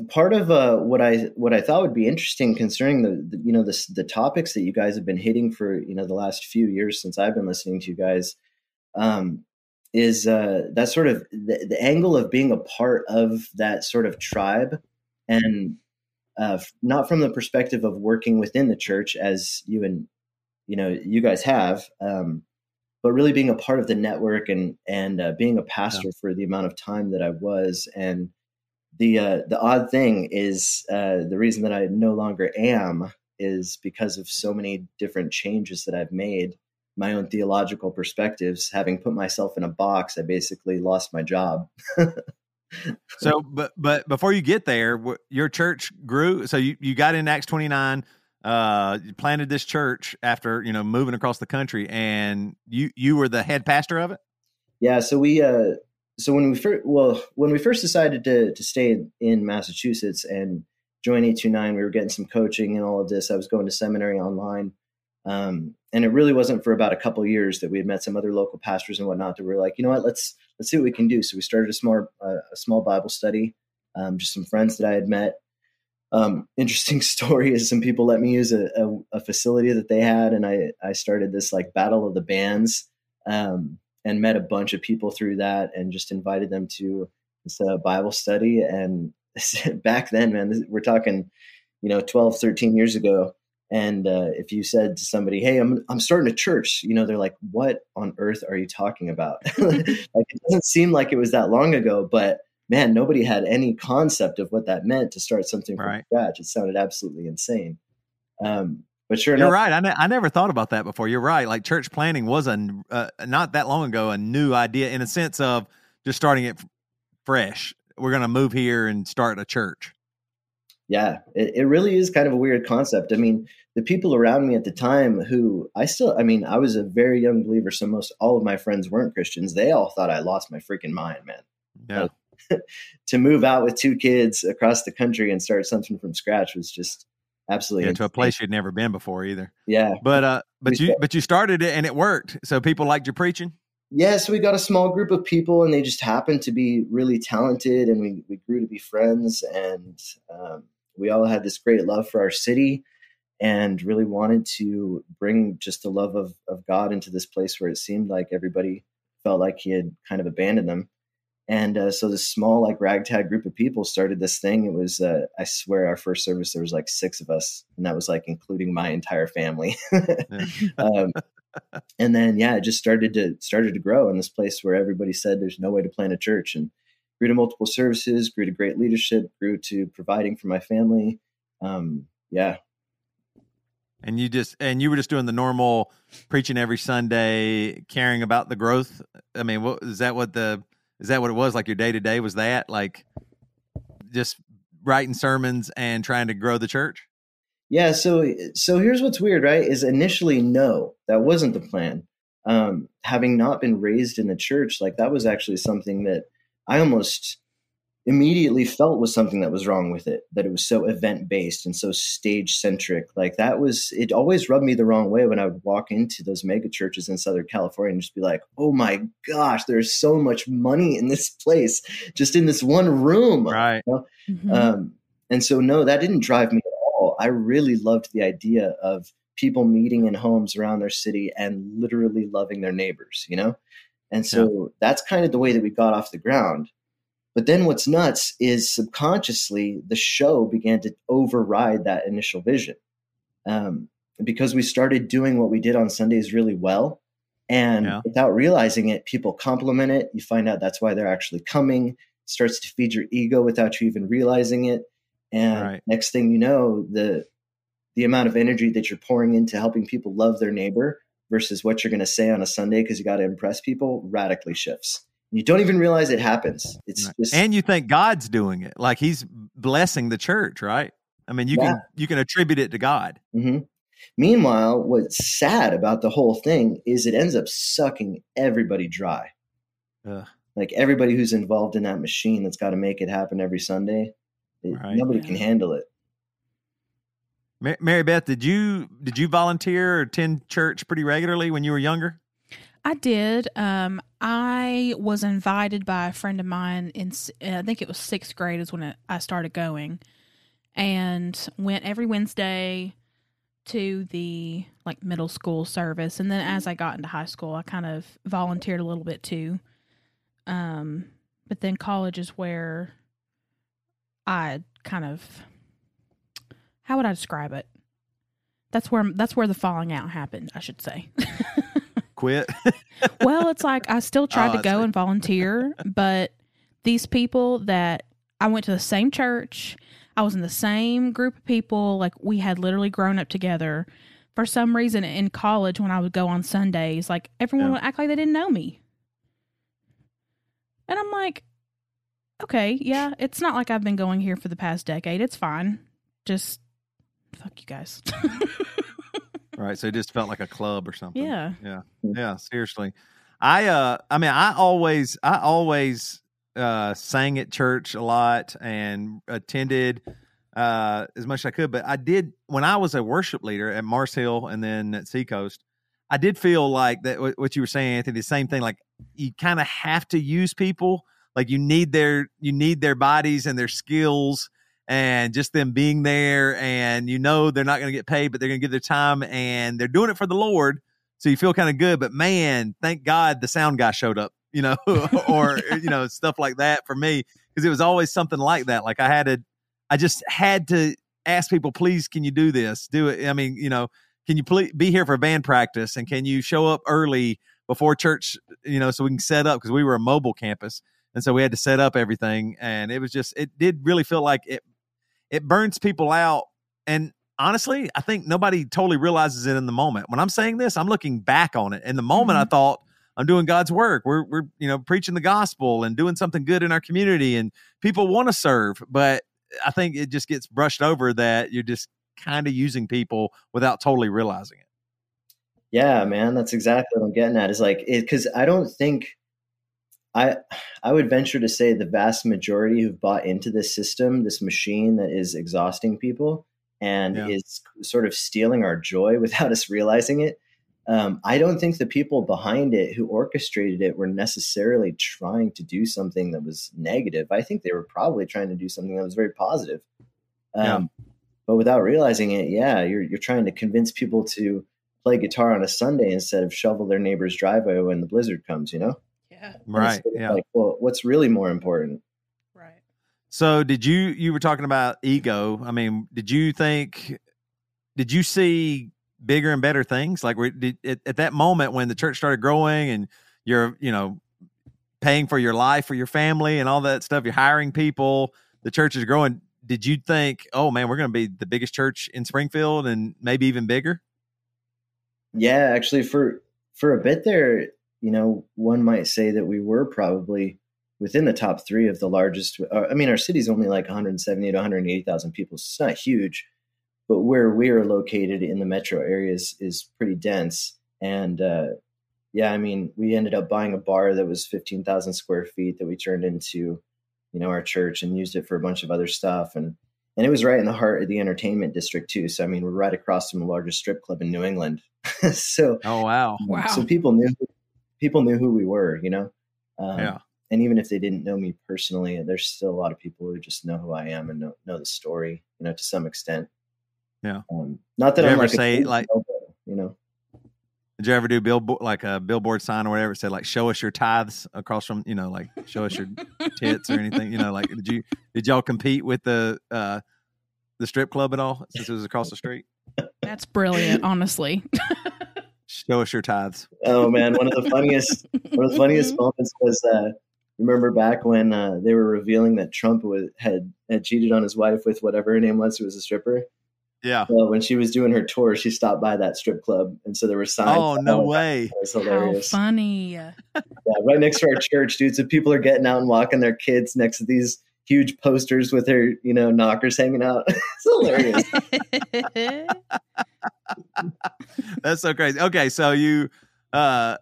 part of uh, what I what I thought would be interesting concerning the, the you know the the topics that you guys have been hitting for you know the last few years since I've been listening to you guys um, is uh, that sort of the, the angle of being a part of that sort of tribe and uh, not from the perspective of working within the church as you and you know you guys have um, but really being a part of the network and and uh, being a pastor for the amount of time that I was. And the uh, the odd thing is uh, the reason that I no longer am is because of so many different changes that I've made my own theological perspectives having put myself in a box I basically lost my job So, but but before you get there, your church grew. So you, you got in Acts twenty nine. Uh, you planted this church after you know moving across the country, and you you were the head pastor of it. Yeah, so we uh so when we first well when we first decided to to stay in, in Massachusetts and join A29 we were getting some coaching and all of this. I was going to seminary online. Um, and it really wasn't for about a couple years that we had met some other local pastors and whatnot that were like, you know what, let's let's see what we can do. So we started a small uh, a small Bible study, um, just some friends that I had met. Um, interesting story is some people let me use a, a, a facility that they had, and I I started this like battle of the bands, um, and met a bunch of people through that, and just invited them to this uh, Bible study. And back then, man, this, we're talking, you know, 12, 13 years ago. And uh, if you said to somebody, "Hey, I'm I'm starting a church," you know, they're like, "What on earth are you talking about?" like it doesn't seem like it was that long ago, but man, nobody had any concept of what that meant to start something from Right. scratch. It sounded absolutely insane. Um, but sure You're enough, right. I, ne- I never thought about that before. You're right. Like church planting was a uh, not that long ago a new idea in a sense of just starting it f- fresh. We're going to move here and start a church. Yeah, it, it really is kind of a weird concept. I mean, the people around me at the time who I still, I mean, I was a very young believer, so most all of my friends weren't Christians. They all thought I lost my freaking mind, man. Yeah. To move out with two kids across the country and start something from scratch was just absolutely Yeah, to a place you'd never been before either. Yeah, But uh, but you but you started it and it worked. So people liked your preaching. yeah. So we got a small group of people, and they just happened to be really talented, and we we grew to be friends, and um, we all had this great love for our city. and really wanted to bring just the love of, of God into this place where it seemed like everybody felt like he had kind of abandoned them. And uh, so this small, like ragtag group of people started this thing. It was, uh, I swear, our first service, there was like six of us, and that was like including my entire family. um, and then, yeah, it just started to started to grow in this place where everybody said there's no way to plant a church, and grew to multiple services, grew to great leadership, grew to providing for my family. Um, yeah, and you just and you were just doing the normal preaching every Sunday, caring about the growth. I mean, what is that? What the is that what it was like? Your day to day was that like just writing sermons and trying to grow the church. Yeah, so so here's what's weird, right? Is initially no, that wasn't the plan. Um, having not been raised in the church, like that was actually something that I almost immediately felt was something that was wrong with it that it was so event based and so stage centric like that was it always rubbed me the wrong way when i would walk into those mega churches in southern california and just be like oh my gosh there's so much money in this place just in this one room. Right. You know? Mhm. um, and so no that didn't drive me at all. I really loved the idea of people meeting in homes around their city and literally loving their neighbors you know and so that's kind of the way that we got off the ground but then what's nuts is subconsciously the show began to override that initial vision. Um, because we started doing what we did on Sundays really well. And Yeah. without realizing it, people compliment it. You find out that's why they're actually coming. It starts to feed your ego without you even realizing it. And Right. next thing you know, the the amount of energy that you're pouring into helping people love their neighbor versus what you're going to say on a Sunday because you got to impress people radically shifts. You don't even realize it happens. It's Right. just and you think God's doing it, like He's blessing the church, right? I mean, you Yeah. can you can attribute it to God. Mm-hmm. Meanwhile, what's sad about the whole thing is it ends up sucking everybody dry. Ugh. Like everybody who's involved in that machine that's got to make it happen every Sunday, it- Right. nobody can handle it. Ma- Mary Beth, did you did you volunteer or attend church pretty regularly when you were younger? I did. Um, I was invited by a friend of mine in, I think it was sixth grade is when it, I started going, and went every Wednesday to the like middle school service, and then as I got into high school, I kind of volunteered a little bit too. Um, but then college is where I kind of, how would I describe it? That's where that's where the falling out happened. I should say. Quit. well, it's like I still tried Oh, to go and volunteer, but these people that I went to the same church, I was in the same group of people, like we had literally grown up together. For some reason in college when I would go on Sundays, like everyone Yeah. would act like they didn't know me. And I'm like, okay, yeah, it's not like I've been going here for the past decade. It's fine. Just fuck you guys. right. So it just felt like a club or something. yeah. Yeah. Yeah. Seriously. I uh I mean I always I always uh sang at church a lot and attended uh as much as I could, but I did when I was a worship leader at Mars Hill and then at Seacoast, I did feel like that what what you were saying, Anthony, the same thing, like you kind of have to use people. Like you need their you need their bodies and their skills and just them being there and you know they're not going to get paid but they're going to give their time and they're doing it for the lord so you feel kind of good but man thank god the sound guy showed up you know or you know stuff like that for me because it was always something like that like i had to i just had to ask people please can you do this? Do it i mean you know can you please be here for band practice and can you show up early before church you know so we can set up because we were a mobile campus and so we had to set up everything and it was just it did really feel like it it burns people out and honestly i think nobody totally realizes it in the moment. When i'm saying this i'm looking back on it. In the moment i mm-hmm. thought i'm doing god's work. We're we're you know preaching the gospel and doing something good in our community and people want to serve. But i think it just gets brushed over that you're just kind of using people without totally realizing it. Yeah, man, that's exactly what I'm getting at. Is like because I don't think I I would venture to say the vast majority who've bought into this system, this machine that is exhausting people and Yeah. is sort of stealing our joy without us realizing it. Um, I don't think the people behind it who orchestrated it were necessarily trying to do something that was negative. I think they were probably trying to do something that was very positive. Um, But without realizing it, yeah, you're you're trying to convince people to play guitar on a Sunday instead of shovel their neighbor's driveway when the blizzard comes. You know, Yeah. Right sort of yeah Like, well, what's really more important? Right. So did you you were talking about ego? I mean, did you think did you see bigger and better things like were, did, at, at that moment when the church started growing and you're you know paying for your life for your family and all that stuff, you're hiring people, the church is growing. Did you think, oh man, we're going to be the biggest church in Springfield and maybe even bigger? Yeah, actually, for for a bit there, you know, one might say that we were probably within the top three of the largest. uh, I mean, our city's only like 170 to 180,000 people, so it's not huge. But where we are located in the metro areas is pretty dense, and uh, yeah, I mean, we ended up buying a bar that was 15,000 square feet that we turned into, you know, our church and used it for a bunch of other stuff. And and it was right in the heart of the entertainment district too. So I mean, we're right across from the largest strip club in New England. so oh wow, Wow. So people knew people knew who we were, you know. Um, Yeah. And even if they didn't know me personally, there's still a lot of people who just know who I am and know, know the story, you know, to some extent. Yeah. Um, not that You I'm ever like say, big like- you know. Did you ever do billboard like a billboard sign or whatever? It said like "Show us your tithes" across from you know like "Show us your tits" or anything. You know, like did you did y'all compete with the uh the strip club at all since it was across the street? That's brilliant, honestly. Show us your tithes. Oh man, one of the funniest one of the funniest moments was uh remember back when uh, they were revealing that Trump was, had had cheated on his wife with whatever her name was, who was a stripper. Yeah. Well, when she was doing her tour, she stopped by that strip club, and so there were signs. Oh no way! It was How hilarious. funny. Yeah, right next to our church, dude. So people are getting out and walking their kids next to these huge posters with their, you know, knockers hanging out. it's hilarious. That's so crazy. Okay, so you uh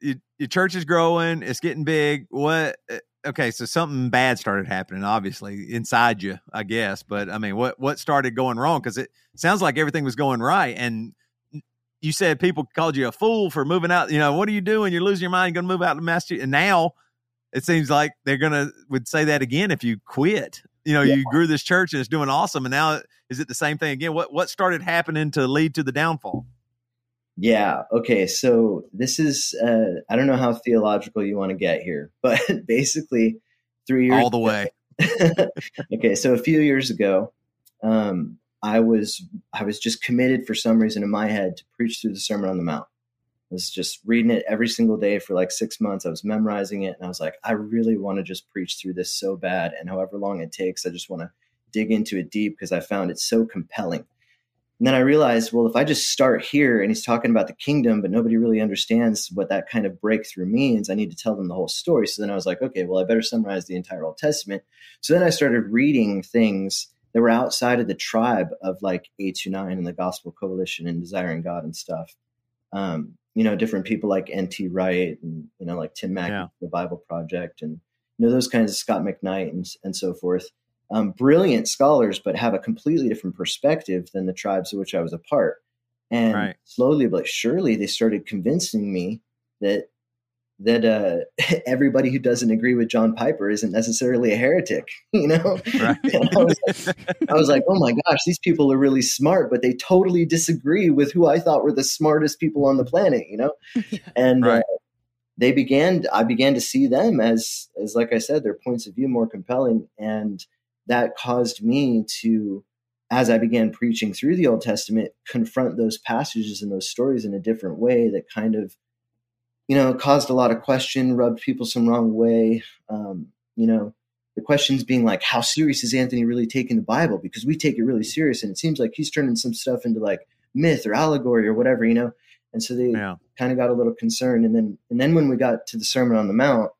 you, your church is growing, it's getting big. What uh, okay, so something bad started happening obviously inside you, I guess, but I mean, what what started going wrong cuz it sounds like everything was going right and you said people called you a fool for moving out, you know, what are you doing? You're losing your mind, you're going to move out to Massachusetts. And now it seems like they're going to would say that again if you quit. You know, you grew this church and it's doing awesome and now is it the same thing again? What what started happening to lead to the downfall? Yeah. Okay. So this is, uh, I don't know how theological you want to get here, but basically, three years all the way. okay. So a few years ago, um, I was I was just committed for some reason in my head to preach through the Sermon on the Mount. Was just reading it every single day for like six months. I was memorizing it, and I was like, I really want to just preach through this so bad, and however long it takes, I just want to dig into it deep because I found it so compelling. And then I realized, well, if I just start here and he's talking about the kingdom, but nobody really understands what that kind of breakthrough means, I need to tell them the whole story. So then I was like, okay, well, I better summarize the entire Old Testament. So then I started reading things that were outside of the tribe of like A29 and the Gospel Coalition and Desiring God and stuff. Um, you know, different people like N.T. Wright and, you know, like Tim Mackie, Yeah. the Bible Project, and, you know, those kinds of Scot McKnight and, and so forth um, brilliant scholars, but have a completely different perspective than the tribes of which I was a part. And Right. slowly but surely, they started convincing me that that uh, everybody who doesn't agree with John Piper isn't necessarily a heretic. You know, Right. I, was like, I was like, oh my gosh, these people are really smart, but they totally disagree with who I thought were the smartest people on the planet. You know, and Right. uh, they began i began to see them as as like i said their points of view more compelling and that caused me to as i began preaching through the old testament confront those passages and those stories in a different way that kind of you know caused a lot of question rubbed people some wrong way um, you know the questions being like how serious is anthony really taking the bible because we take it really serious and it seems like he's turning some stuff into like myth or allegory or whatever you know and so they Yeah. kind of got a little concerned and then and then when we got to the sermon on the mount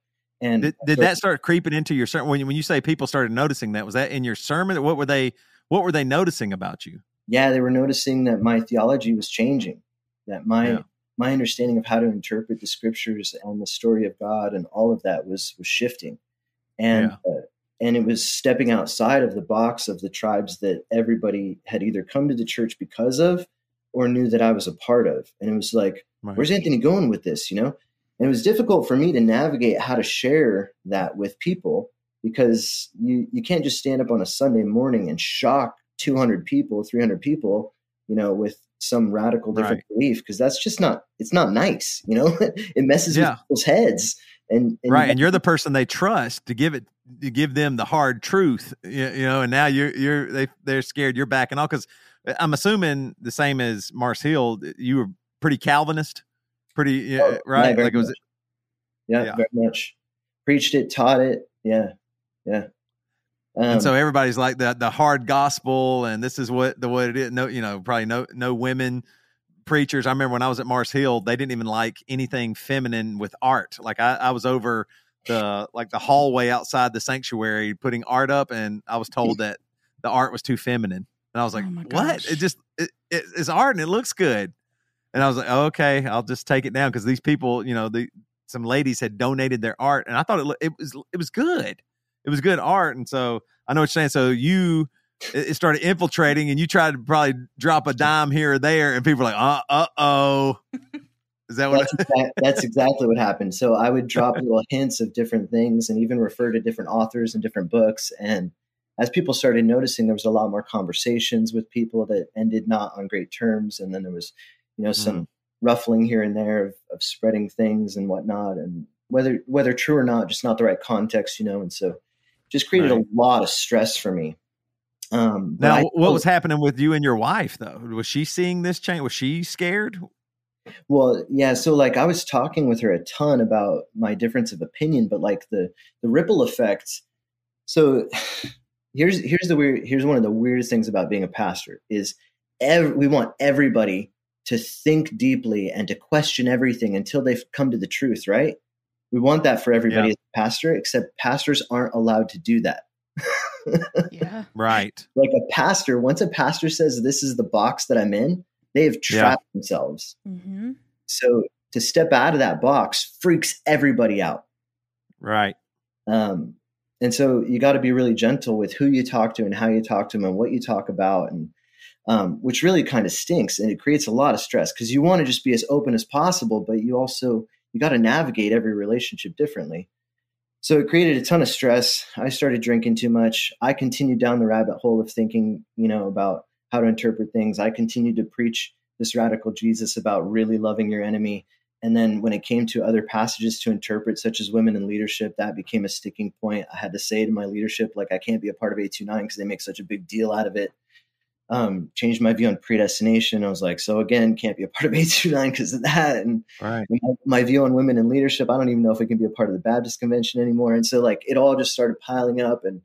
and Did, did that start creeping into your sermon when you, when you say people started noticing that was that in your sermon what were they what were they noticing about you yeah they were noticing that my theology was changing that my Yeah. My understanding of how to interpret the scriptures and the story of god and all of that was was shifting and uh, and it was stepping outside of the box of the tribes that everybody had either come to the church because of or knew that I was a part of and it was like Right. where's Anthony going with this, you know? And it was difficult for me to navigate how to share that with people because you you can't just stand up on a Sunday morning and shock 200 people, 300 people, you know, with some radical different Right. belief because that's just not it's not nice, you know? it messes Yeah. with people's heads. And, and right and you're the person they trust to give it to give them the hard truth you, you know and now you're you're they they're scared you're backing off because uh, i'm assuming the same as mars hill you were pretty calvinist pretty oh, uh, yeah, Oh, yeah, right very like it was yeah, yeah. very much. Preached it, taught it. Yeah. Yeah. Um, and so everybody's like the the hard gospel and this is what the what it is. No you know probably no no women preachers. I remember when i was at mars hill they didn't even like anything feminine with art. Like i, I was over the like the hallway outside the sanctuary putting art up and i was told that the art was too feminine. And i was like Oh what? It just it, it, it's art and it looks good. And i was like okay i'll just take it down. Because these people you know the some ladies had donated their art and i thought it, it was it was good it was good art, and so I know what you're saying. So you it started infiltrating, and you tried to probably drop a dime here or there, and people were like, uh, uh oh. Is that what? That's, exact, that's exactly what happened. So I would drop little hints of different things and even refer to different authors and different books. And as people started noticing, there was a lot more conversations with people that ended not on great terms. And then there was, you know, some Mm. ruffling here and there of, of spreading things and whatnot. And whether whether true or not, just not the right context, you know. And so just created Right. a lot of stress for me. Um, now, I what was happening with you and your wife though? Was she seeing this change? Was she scared? Well, yeah. So like I was talking with her a ton about my difference of opinion, but like the the ripple effects. So here's here's the weird here's one of the weirdest things about being a pastor is ev- we want everybody to think deeply and to question everything until they've come to the truth, right? We want that for everybody Yeah. as a pastor, except pastors aren't allowed to do that. Yeah. Right. like a pastor, once a pastor says this is the box that I'm in, they have Yeah. trapped themselves. Mm-hmm. So to step out of that box freaks everybody out. Right. Um, and so you got to be really gentle with who you talk to and how you talk to them and what you talk about, and um, which really kind of stinks and it creates a lot of stress because you want to just be as open as possible, but you also you got to navigate every relationship differently. So it created a ton of stress. I started drinking too much. I continued down the rabbit hole of thinking, you know, about how to interpret things. I continued to preach this radical Jesus about really loving your enemy. And then when it came to other passages to interpret, such as women in leadership, that became a sticking point. I had to say to my leadership, like, I can't be a part of A29 because they make such a big deal out of it. Um, changed my view on predestination. I was like, so again, can't be a part of A29 because of that. And Right. my, my view on women in leadership, I don't even know if we can be a part of the Baptist convention anymore. And so, like, it all just started piling up and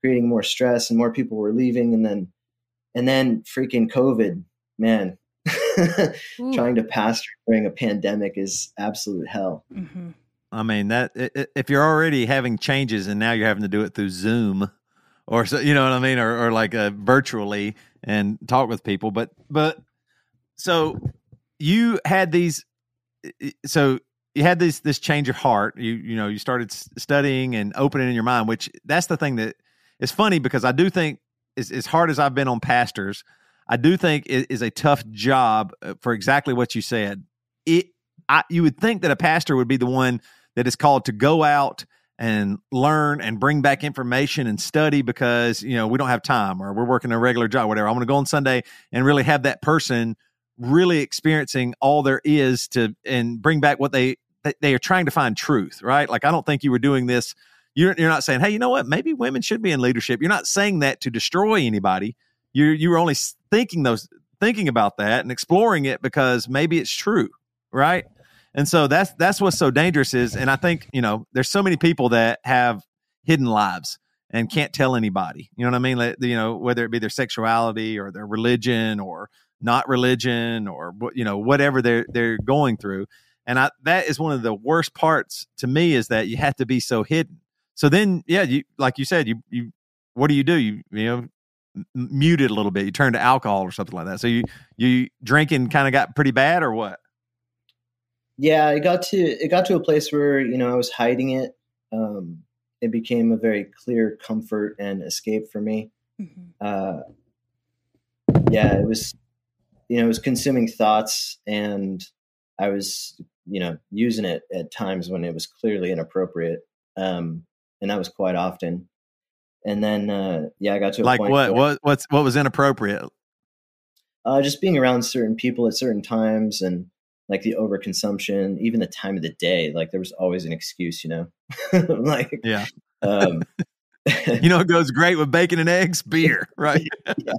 creating more stress, and more people were leaving. And then, and then freaking COVID, man. Trying to pastor during a pandemic is absolute hell. Mm-hmm. I mean that i- i- if you're already having changes and now you're having to do it through Zoom or so, you know what I mean, or, or like uh, virtually and talk with people, but but so you had these, so you had this this change of heart. You you know you started studying and opening in your mind, which that's the thing that is funny because I do think as as hard as I've been on pastors, I do think it is a tough job uh, for exactly what you said. It I, you would think that a pastor would be the one that is called to go out and learn and bring back information and study because you know we don't have time or we're working a regular job whatever. I want to go on sunday and really have that person really experiencing all there is to and bring back what they they- are trying to find truth right? Like i don't think you were doing this. You're, you're not saying hey you know what? Maybe women should be in leadership. You're not saying that to destroy anybody. You're you were only thinking those thinking about that and exploring it because maybe it's true right and so that's that's what's so dangerous is and i think you know there's so many people that have hidden lives and can't tell anybody. You know what i mean? Like, you know whether it be their sexuality or their religion or not religion or you know whatever they're they're going through. And i that is one of the worst parts to me is that you have to be so hidden. So then yeah you like you said you you what do you do? You you know m- mute it a little bit. You turn to alcohol or something like that. So you you drinking kind of got pretty bad or what Yeah, it got to it got to a place where you know I was hiding it. Um, it became a very clear comfort and escape for me. Mm-hmm. Uh, yeah, it was you know it was consuming thoughts, and I was you know using it at times when it was clearly inappropriate, um, and that was quite often. And then uh, yeah, I got to a like what where- what what's what was inappropriate uh, just being around certain people at certain times and like the overconsumption, even the time of the day. Like there was always an excuse, you know. like Yeah. um, you know it goes great with bacon and eggs beer right Yeah,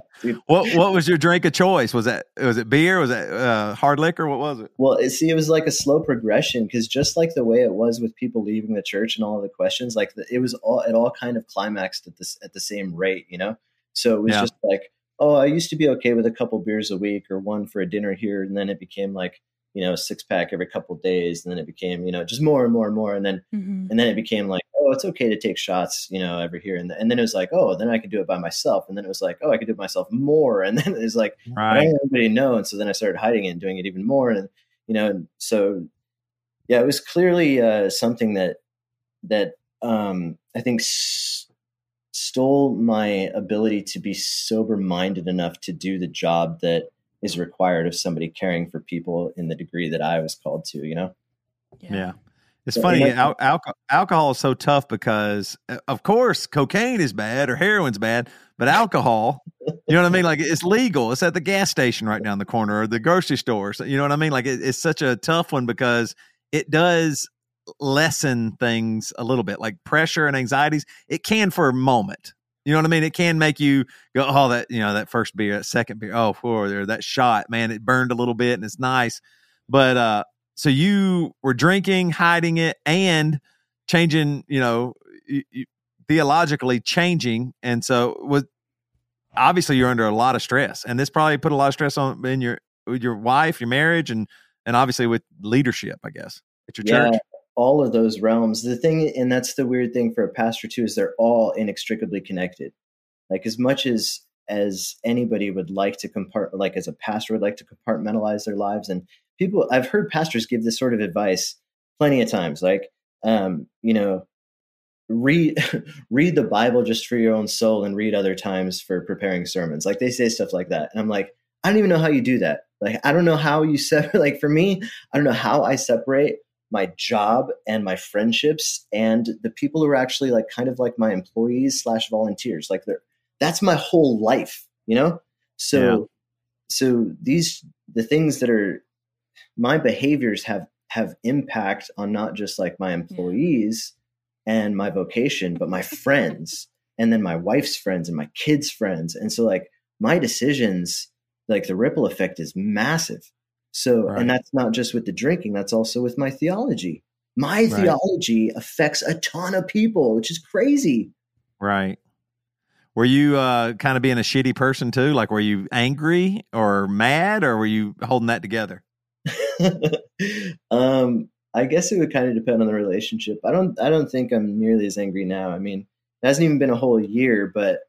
what what was your drink of choice was that was it beer was that uh, hard liquor what was it well, it- see, it was like a slow progression because just like the way it was with people leaving the church and all of the questions, like the, it was all it all kind of climaxed at this at the same rate, you know. So it was Yeah. just like, oh, I used to be okay with a couple beers a week or one for a dinner here, and then it became like you know a six pack every couple days, and then it became you know just more and more and more, and then Mm-hmm. and then it became like oh it's okay to take shots you know every here and, th- and then it was like oh then i could do it by myself and then it was like oh i could do it myself more and then it was like i right don't want know and so then i started hiding it and doing it even more and you know and so yeah it was clearly uh, something that that um i think s- stole my ability to be sober minded enough to do the job that is required of somebody caring for people in the degree that I was called to, you know? Yeah. It's So, funny. and Al- alco- alcohol is so tough because, uh, of course, cocaine is bad or heroin's bad, but alcohol, you know what I mean? Like it's legal. It's at the gas station right down the corner or the grocery store. So, you know what I mean? Like it, it's such a tough one because it does lessen things a little bit, like pressure and anxieties. It can for a moment. You know what I mean? It can make you go, oh, that you know that first beer, that second beer, oh, whoa, there, that shot, man, it burned a little bit and it's nice. But uh, so you were drinking, hiding it, and changing. You know, you, you, theologically changing, and so was obviously you're under a lot of stress, and this probably put a lot of stress on in your with your wife, your marriage, and and obviously with leadership, I guess, at your Yeah, church. All of those realms. The thing, and that's the weird thing for a pastor too, is they're all inextricably connected. Like as much as as anybody would like to compart, like as a pastor would like to compartmentalize their lives, and people, I've heard pastors give this sort of advice plenty of times, like, um, you know, read read the Bible just for your own soul, and read other times for preparing sermons. Like they say stuff like that, and I'm like, I don't even know how you do that. Like I don't know how you separate. Like for me, I don't know how I separate my job and my friendships and the people who are actually like kind of like my employees slash volunteers. Like they're that's my whole life you know? So Yeah. so these the things that are my behaviors have have impact on not just like my employees and my vocation but my friends and then my wife's friends and my kids friends. And so like my decisions like the ripple effect is massive so, Right. and that's not just with the drinking, that's also with my theology. My Right. theology affects a ton of people, which is crazy. Right. Were you uh, kind of being a shitty person too? Like, were you angry or mad, or were you holding that together? um, I guess it would kind of depend on the relationship. I don't I don't think I'm nearly as angry now. I mean, it hasn't even been a whole year, but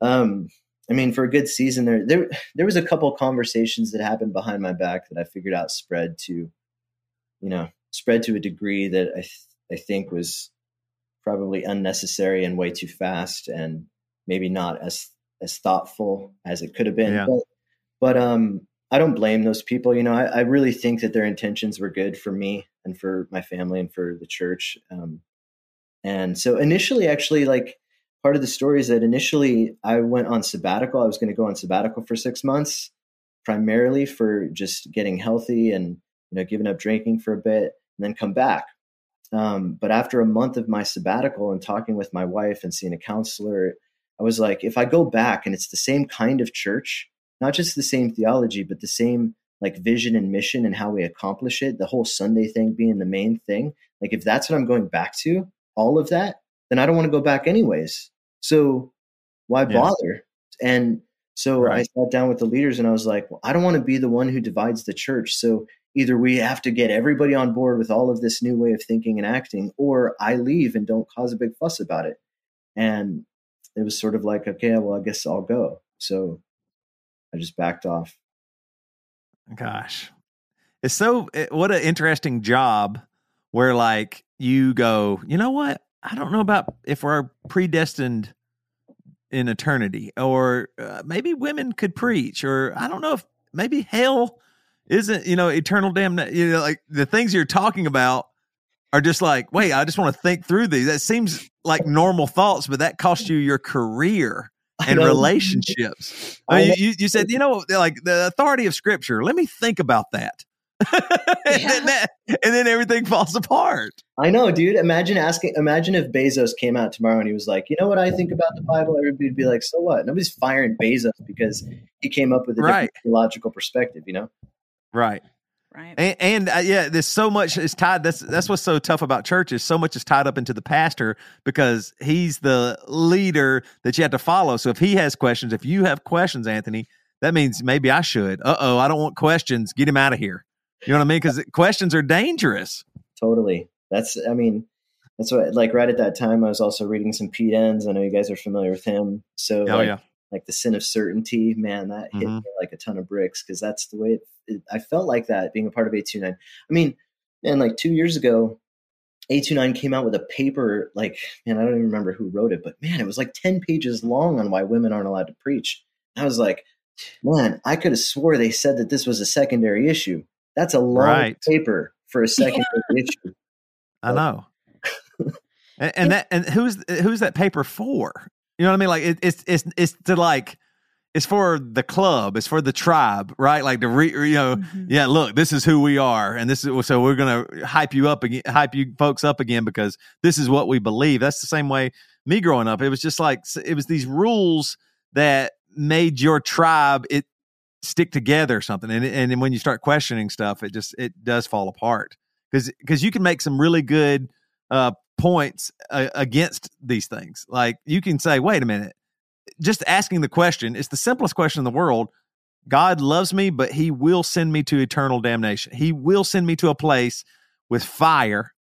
um I mean, for a good season there there there was a couple conversations that happened behind my back that I figured out spread to you know, spread to a degree that I th- I think was probably unnecessary and way too fast and maybe not as as thoughtful as it could have been. Yeah. But but um I don't blame those people. You know, I, I really think that their intentions were good for me and for my family and for the church. Um, and so initially, actually, like part of the story is that initially I went on sabbatical. I was going to go on sabbatical for six months, primarily for just getting healthy and you know giving up drinking for a bit, and then come back. Um, but after a month of my sabbatical and talking with my wife and seeing a counselor, I was like, if I go back and it's the same kind of church, not just the same theology, but the same like vision and mission and how we accomplish it, the whole Sunday thing being the main thing. Like if that's what I'm going back to, all of that, then I don't want to go back anyways. So why bother? And so I sat down with the leaders and I was like, well, I don't want to be the one who divides the church. So either we have to get everybody on board with all of this new way of thinking and acting, or I leave and don't cause a big fuss about it. And it was sort of like, okay, well, I guess I'll go. So I just backed off. Gosh, it's so it, what an interesting job where like you go, you know what? I don't know about if we're predestined in eternity, or uh, maybe women could preach, or I don't know if maybe hell isn't you know eternal damnation. You know, like the things you're talking about are just like, wait, I just want to think through these. That seems like normal thoughts, but that cost you your career and relationships. I mean, you, you said, you know, like the authority of scripture. Let me think about that. and, then that and then everything falls apart. I know, dude. Imagine asking. Imagine if Bezos came out tomorrow and he was like, "You know what I think about the Bible?" Everybody'd be like, "So what?" Nobody's firing Bezos because he came up with a Right. different theological perspective. You know? Right. Right. And, and uh, yeah, there's so much is tied. That's that's what's so tough about churches. So much is tied up into the pastor because he's the leader that you have to follow. So if he has questions, if you have questions, Anthony, that means maybe I should. Uh oh, I don't want questions. Get him out of here. You know what I mean? Because questions are dangerous. Totally. That's. I mean, that's what. Like right at that time, I was also reading some Pete Enns. I know you guys are familiar with him. So Oh like, yeah. like the sin of certainty, man, that hit Mhm. me like a ton of bricks because that's the way it, it, I felt like that being a part of A29. I mean, man, like two years ago, A29 came out with a paper, like, man, I don't even remember who wrote it, but man, it was like 10 pages long on why women aren't allowed to preach. I was like, man, I could have swore they said that this was a secondary issue. That's a long Right. paper for a secondary issue. I know. and, and that and who's who's that paper for? You know what I mean? Like it, it's it's it's to like it's for the club, it's for the tribe, right? Like to re, you know, Mhm. yeah. Look, this is who we are, and this is so we're gonna hype you up again, hype you folks up again because this is what we believe. That's the same way me growing up. It was just like it was these rules that made your tribe it stick together or something. And and when you start questioning stuff, it just it does fall apart because because you can make some really good uh, points uh, against these things. Like you can say, wait a minute, just asking the question. It's the simplest question in the world. God loves me, but He will send me to eternal damnation. He will send me to a place with fire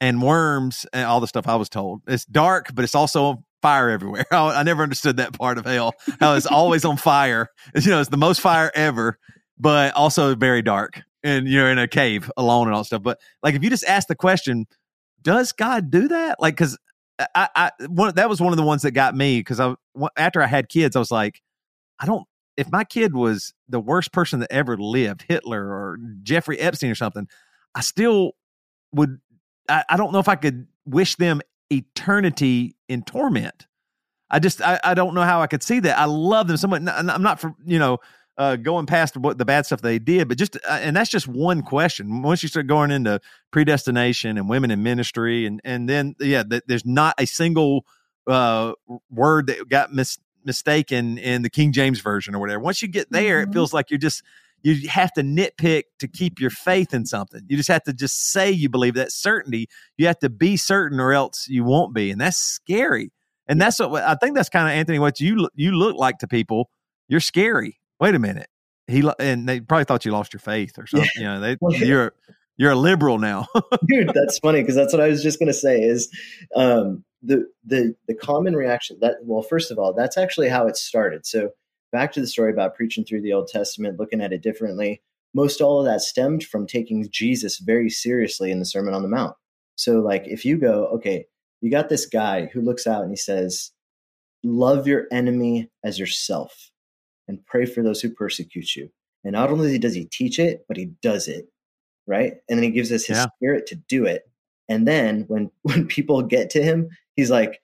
and worms and all the stuff I was told. It's dark, but it's also fire everywhere. I, I never understood that part of hell. How it's always on fire. You know, it's the most fire ever, but also very dark. And you're in a cave alone and all stuff. But like, if you just ask the question, does God do that? Like, because I, I one that was one of the ones that got me because I after I had kids, I was like, I don't. If my kid was the worst person that ever lived, Hitler or Jeffrey Epstein or something, I still would. I, I don't know if I could wish them eternity in torment. I just I, I don't know how I could see that. I love them so much. I'm not for you know uh, going past what the bad stuff they did, but just uh, and that's just one question. Once you start going into predestination and women in ministry, and and then yeah, th- there's not a single uh, word that got mis- mistaken in the King James version or whatever. Once you get there, Mhm. it feels like you're just you have to nitpick to keep your faith in something. You just have to just say you believe that certainty. You have to be certain, or else you won't be, and that's scary. And that's what I think. That's kind of Anthony. What you you look like to people. You're scary. Wait a minute. He and they probably thought you lost your faith or something. You know, they, yeah. you're you're a liberal now. dude that's funny because that's what i was just going to say is um, the the the common reaction that well first of all that's actually how it started so back to the story about preaching through the old testament looking at it differently most all of that stemmed from taking jesus very seriously in the sermon on the mount. So like if you go okay you got this guy who looks out and he says love your enemy as yourself and pray for those who persecute you. And not only does he teach it but he does it right? And then he gives us his Yeah. spirit to do it. And then when when people get to him he's like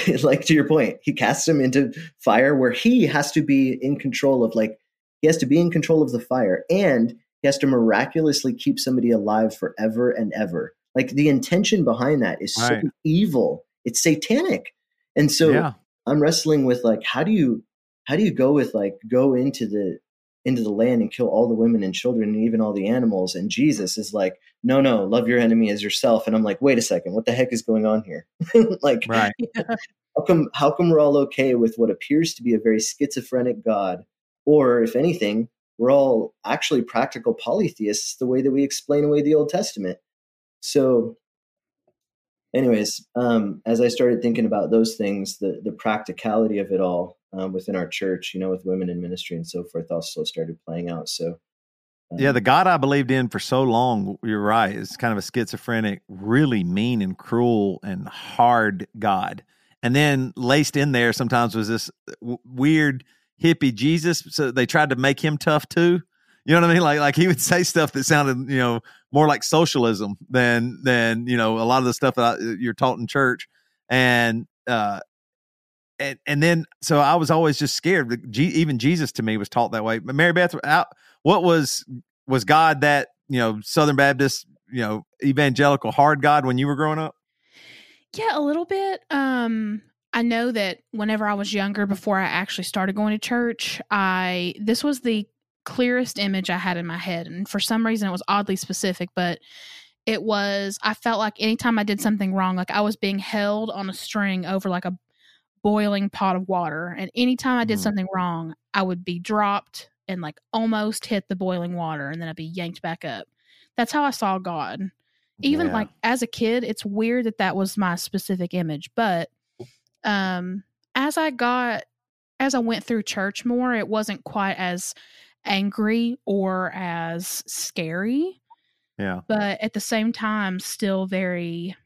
like to your point he casts him into fire where he has to be in control of like he has to be in control of the fire and he has to miraculously keep somebody alive forever and ever. Like the intention behind that is so evil. It's satanic. And so yeah, I'm wrestling with like how do you how do you go with like go into the into the land and kill all the women and children and even all the animals. And Jesus is like no no love your enemy as yourself. And I'm like wait a second what the heck is going on here? Like right. how come how come we're all okay with what appears to be a very schizophrenic god? Or if anything we're all actually practical polytheists the way that we explain away the Old Testament. So anyways um, as i started thinking about those things the, the practicality of it all um, within our church you know with women in ministry and so forth also started playing out so um, Yeah, the God I believed in for so long, you're right, is kind of a schizophrenic, really mean and cruel and hard God. And then laced in there sometimes was this w- weird hippie Jesus. So they tried to make him tough too. You know what I mean? Like like he would say stuff that sounded, you know, more like socialism than than you know a lot of the stuff that I, you're taught in church. And uh, and and then so I was always just scared. Even Jesus to me was taught that way. Mary Beth, what was was God that you know Southern Baptist, you know, evangelical hard God when you were growing up? Yeah, a little bit. Um, I know that whenever I was younger, before I actually started going to church, I this was the clearest image I had in my head, and for some reason it was oddly specific, but it was I felt like anytime I did something wrong, like I was being held on a string over like a boiling pot of water, and anytime I did Mhm. something wrong, I would be dropped and like almost hit the boiling water, and then I'd be yanked back up. That's how I saw God even Yeah. like as a kid it's weird that that was my specific image but um as i got as i went through church more it wasn't quite as angry or as scary yeah, but at the same time still very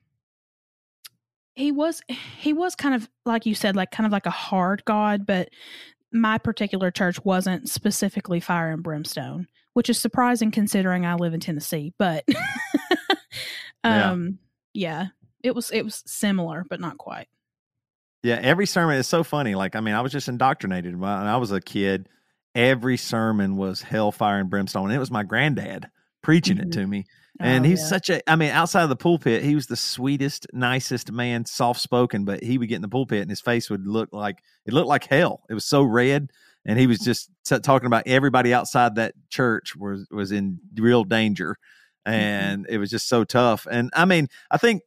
he was he was kind of like you said like kind of like a hard god but my particular church wasn't specifically fire and brimstone which is surprising considering i live in tennessee but um yeah. it was it was similar but not quite Yeah, every sermon is so funny. Like, I mean, I was just indoctrinated when I was a kid. Every sermon was hellfire and brimstone. And it was my granddad preaching it Mhm. to me. And Oh, he's yeah. such a, I mean, outside of the pulpit, he was the sweetest, nicest man, soft spoken, but he would get in the pulpit and his face would look like, it looked like hell. It was so red. And he was just t- talking about everybody outside that church was, was in real danger. Mm-hmm. And it was just so tough. And I mean, I think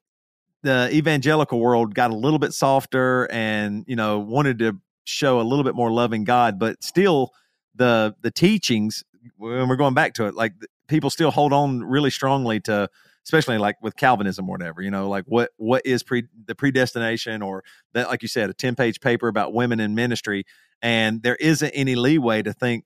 the evangelical world got a little bit softer and, you know, wanted to show a little bit more loving God, but still the, the teachings, when we're going back to it, like people still hold on really strongly to especially like with calvinism or whatever you know like what what is pre the predestination or that like you said a 10 page paper about women in ministry and there isn't any leeway to think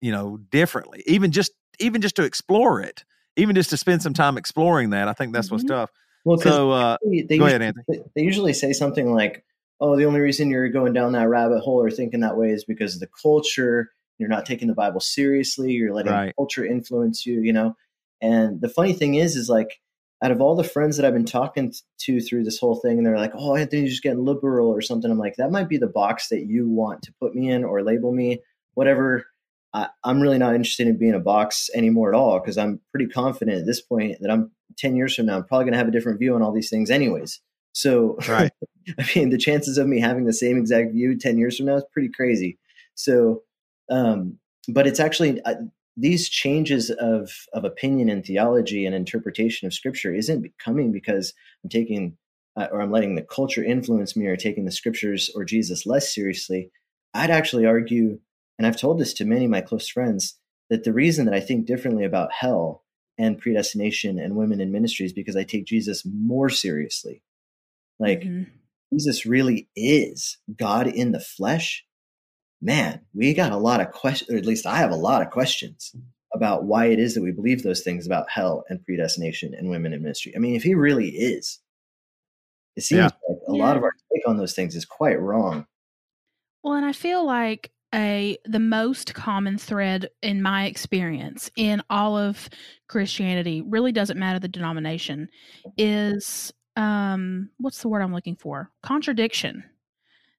you know differently even just even just to explore it even just to spend some time exploring that i think that's what's Mhm. tough well so uh they, they go usually, ahead anthony they usually say something like, "Oh, the only reason you're going down that rabbit hole or thinking that way is because of the culture. You're not taking the Bible seriously. You're letting Right. culture influence you." You know. And the funny thing is, is like, out of all the friends that I've been talking to through this whole thing, and they're like, "Oh, Anthony's just getting liberal or something." I'm like, that might be the box that you want to put me in or label me, whatever. I, I'm really not interested in being a box anymore at all because I'm pretty confident at this point that I'm 10 years from now, I'm probably going to have a different view on all these things, anyways. So, right I mean, the chances of me having the same exact view 10 years from now is pretty crazy. So, um, but it's actually uh, these changes of, of opinion and theology and interpretation of scripture isn't coming because I'm taking uh, or I'm letting the culture influence me or taking the scriptures or Jesus less seriously. I'd actually argue, and I've told this to many of my close friends, that the reason that I think differently about hell and predestination and women in ministry is because I take Jesus more seriously. Like, Mhm. Jesus really is God in the flesh, man, we got a lot of questions, or at least I have a lot of questions about why it is that we believe those things about hell and predestination and women in ministry. I mean, if he really is, it seems Yeah. like a Yeah. lot of our take on those things is quite wrong. Well, and I feel like a the most common thread in my experience in all of Christianity really doesn't matter the denomination is um what's the word I'm looking for? Contradiction.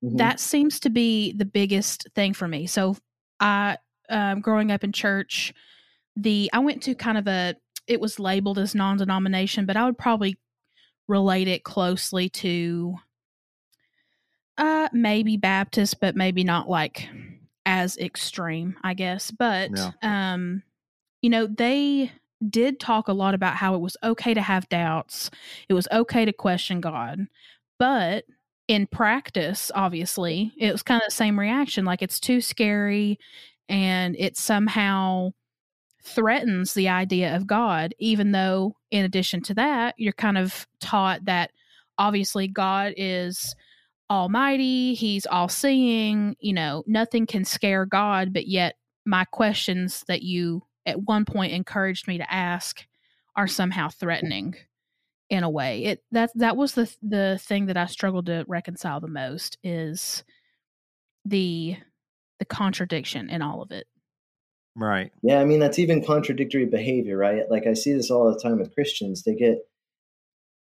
Mhm. That seems to be the biggest thing for me. So I um growing up in church, the I went to kind of a it was labeled as non-denomination, but I would probably relate it closely to uh maybe Baptist, but maybe not like as extreme, I guess. But Yeah. um you know, they did talk a lot about how it was okay to have doubts. It was okay to question God. But in practice, obviously, it was kind of the same reaction like it's too scary and it somehow threatens the idea of God, even though, in addition to that, you're kind of taught that obviously God is almighty, he's all seeing, you know, nothing can scare God, but yet my questions that you at one point encouraged me to ask are somehow threatening in a way. It that that was the the thing that I struggled to reconcile the most is the the contradiction in all of it. right Yeah, I mean that's even contradictory behavior, right? Like I see this all the time with Christians. They get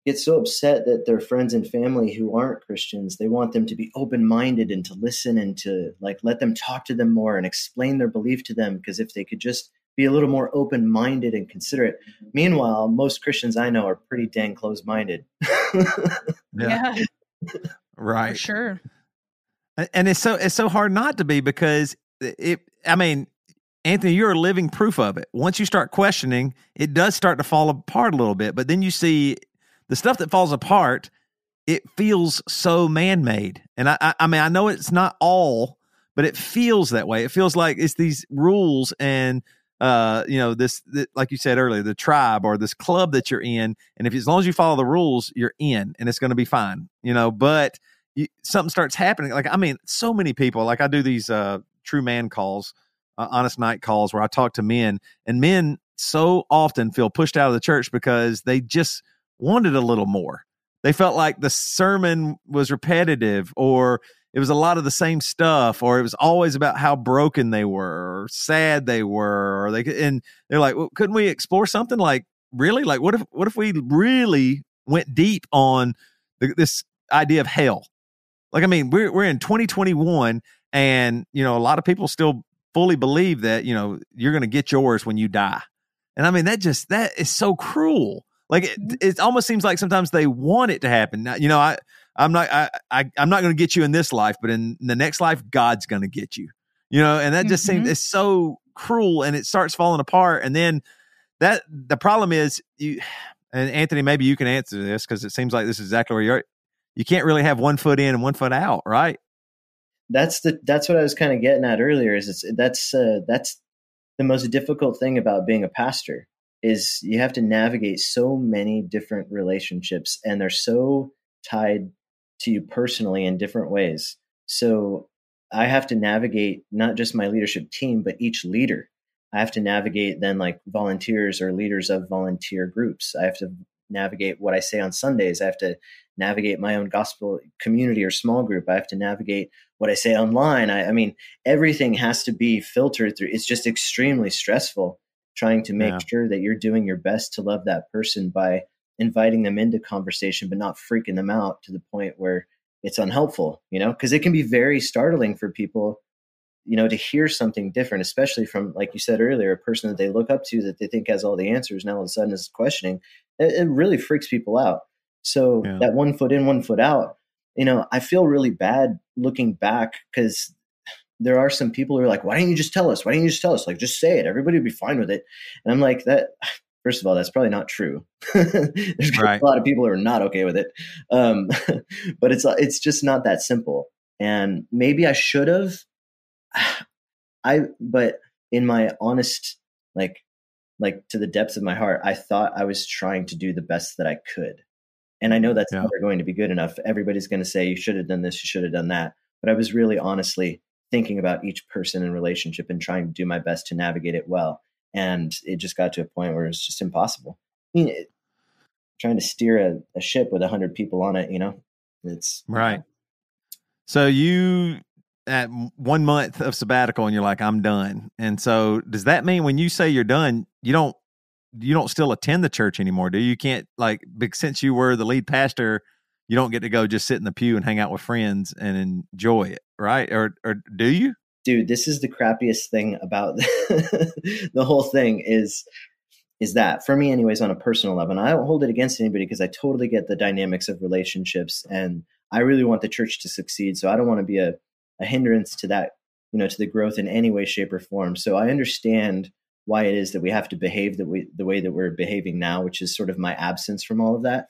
get so upset that their friends and family who aren't Christians, they want them to be open-minded and to listen and to like let them talk to them more and explain their belief to them because if they could just be a little more open-minded and considerate. Meanwhile, most Christians I know are pretty dang closed-minded. yeah, for right sure. And it's so it's so hard not to be because it i mean anthony you're a living proof of it once you start questioning it does start to fall apart a little bit but then you see the stuff that falls apart it feels so man-made and i i, I mean i know it's not all but it feels that way it feels like it's these rules and uh you know this, th- like you said earlier the tribe or this club that you're in and if as long as you follow the rules you're in and it's going to be fine you know but you, something starts happening. Like, I mean, so many people, like I do these uh, true man calls, uh, honest night calls where I talk to men, and men so often feel pushed out of the church because they just wanted a little more. they felt like the sermon was repetitive or it was a lot of the same stuff or it was always about how broken they were or sad they were or they and they're like well, couldn't we explore something like really? Like what if what if we really went deep on the, this idea of hell? Like i mean we're we're in 2021 and you know a lot of people still fully believe that you know you're going to get yours when you die. And i mean that just that is so cruel. Like it, Mm-hmm. it almost seems like sometimes they want it to happen. Now, you know i i'm not i, I i'm not going to get you in this life but in the next life god's going to get you you know and that just seems Mhm. it's so cruel and it starts falling apart and then that the problem is you and anthony maybe you can answer this because it seems like this is exactly where you're you can't really have one foot in and one foot out right that's the that's what I was kind of getting at earlier. Is it's that's uh, that's the most difficult thing about being a pastor is you have to navigate so many different relationships, and they're so tied to you personally in different ways. So I have to navigate not just my leadership team, but each leader. I have to navigate then like volunteers or leaders of volunteer groups. I have to navigate what I say on Sundays. I have to navigate my own gospel community or small group. I have to navigate what I say online. I, I mean, everything has to be filtered through. It's just extremely stressful trying to make Yeah. sure that you're doing your best to love that person by inviting them into conversation, but not freaking them out to the point where it's unhelpful, you know, because it can be very startling for people, you know, to hear something different, especially from, like you said earlier, a person that they look up to that they think has all the answers. Now all of a sudden is questioning. It, it really freaks people out. So Yeah. that one foot in, one foot out, you know, I feel really bad looking back because there are some people who are like, why didn't you just tell us? Why didn't you just tell us? Like, just say it. Everybody would be fine with it. And I'm like, that, first of all, that's probably not true. There's Right. a lot of people who are not okay with it. Um, but it's, it's just not that simple. And maybe I should have, I, but in my honest, like, like to the depths of my heart, I thought I was trying to do the best that I could. And I know that's Yeah. never going to be good enough. Everybody's going to say, you should have done this, you should have done that. But I was really honestly thinking about each person and relationship and trying to do my best to navigate it well. And it just got to a point where it's just impossible. I mean, it, trying to steer a, a ship with a hundred people on it, you know, it's Right. So you at one month of sabbatical and you're like, I'm done. And so does that mean when you say you're done, you don't you don't still attend the church anymore, do you? You can't like since you were the lead pastor, you don't get to go just sit in the pew and hang out with friends and enjoy it, right? Or or do you? Dude this is the crappiest thing about the whole thing is is that for me anyways on a personal level and i don't hold it against anybody because i totally get the dynamics of relationships and i really want the church to succeed so i don't want to be a, a hindrance to that you know to the growth in any way shape or form so i understand why it is that we have to behave the way the way that we're behaving now which is sort of my absence from all of that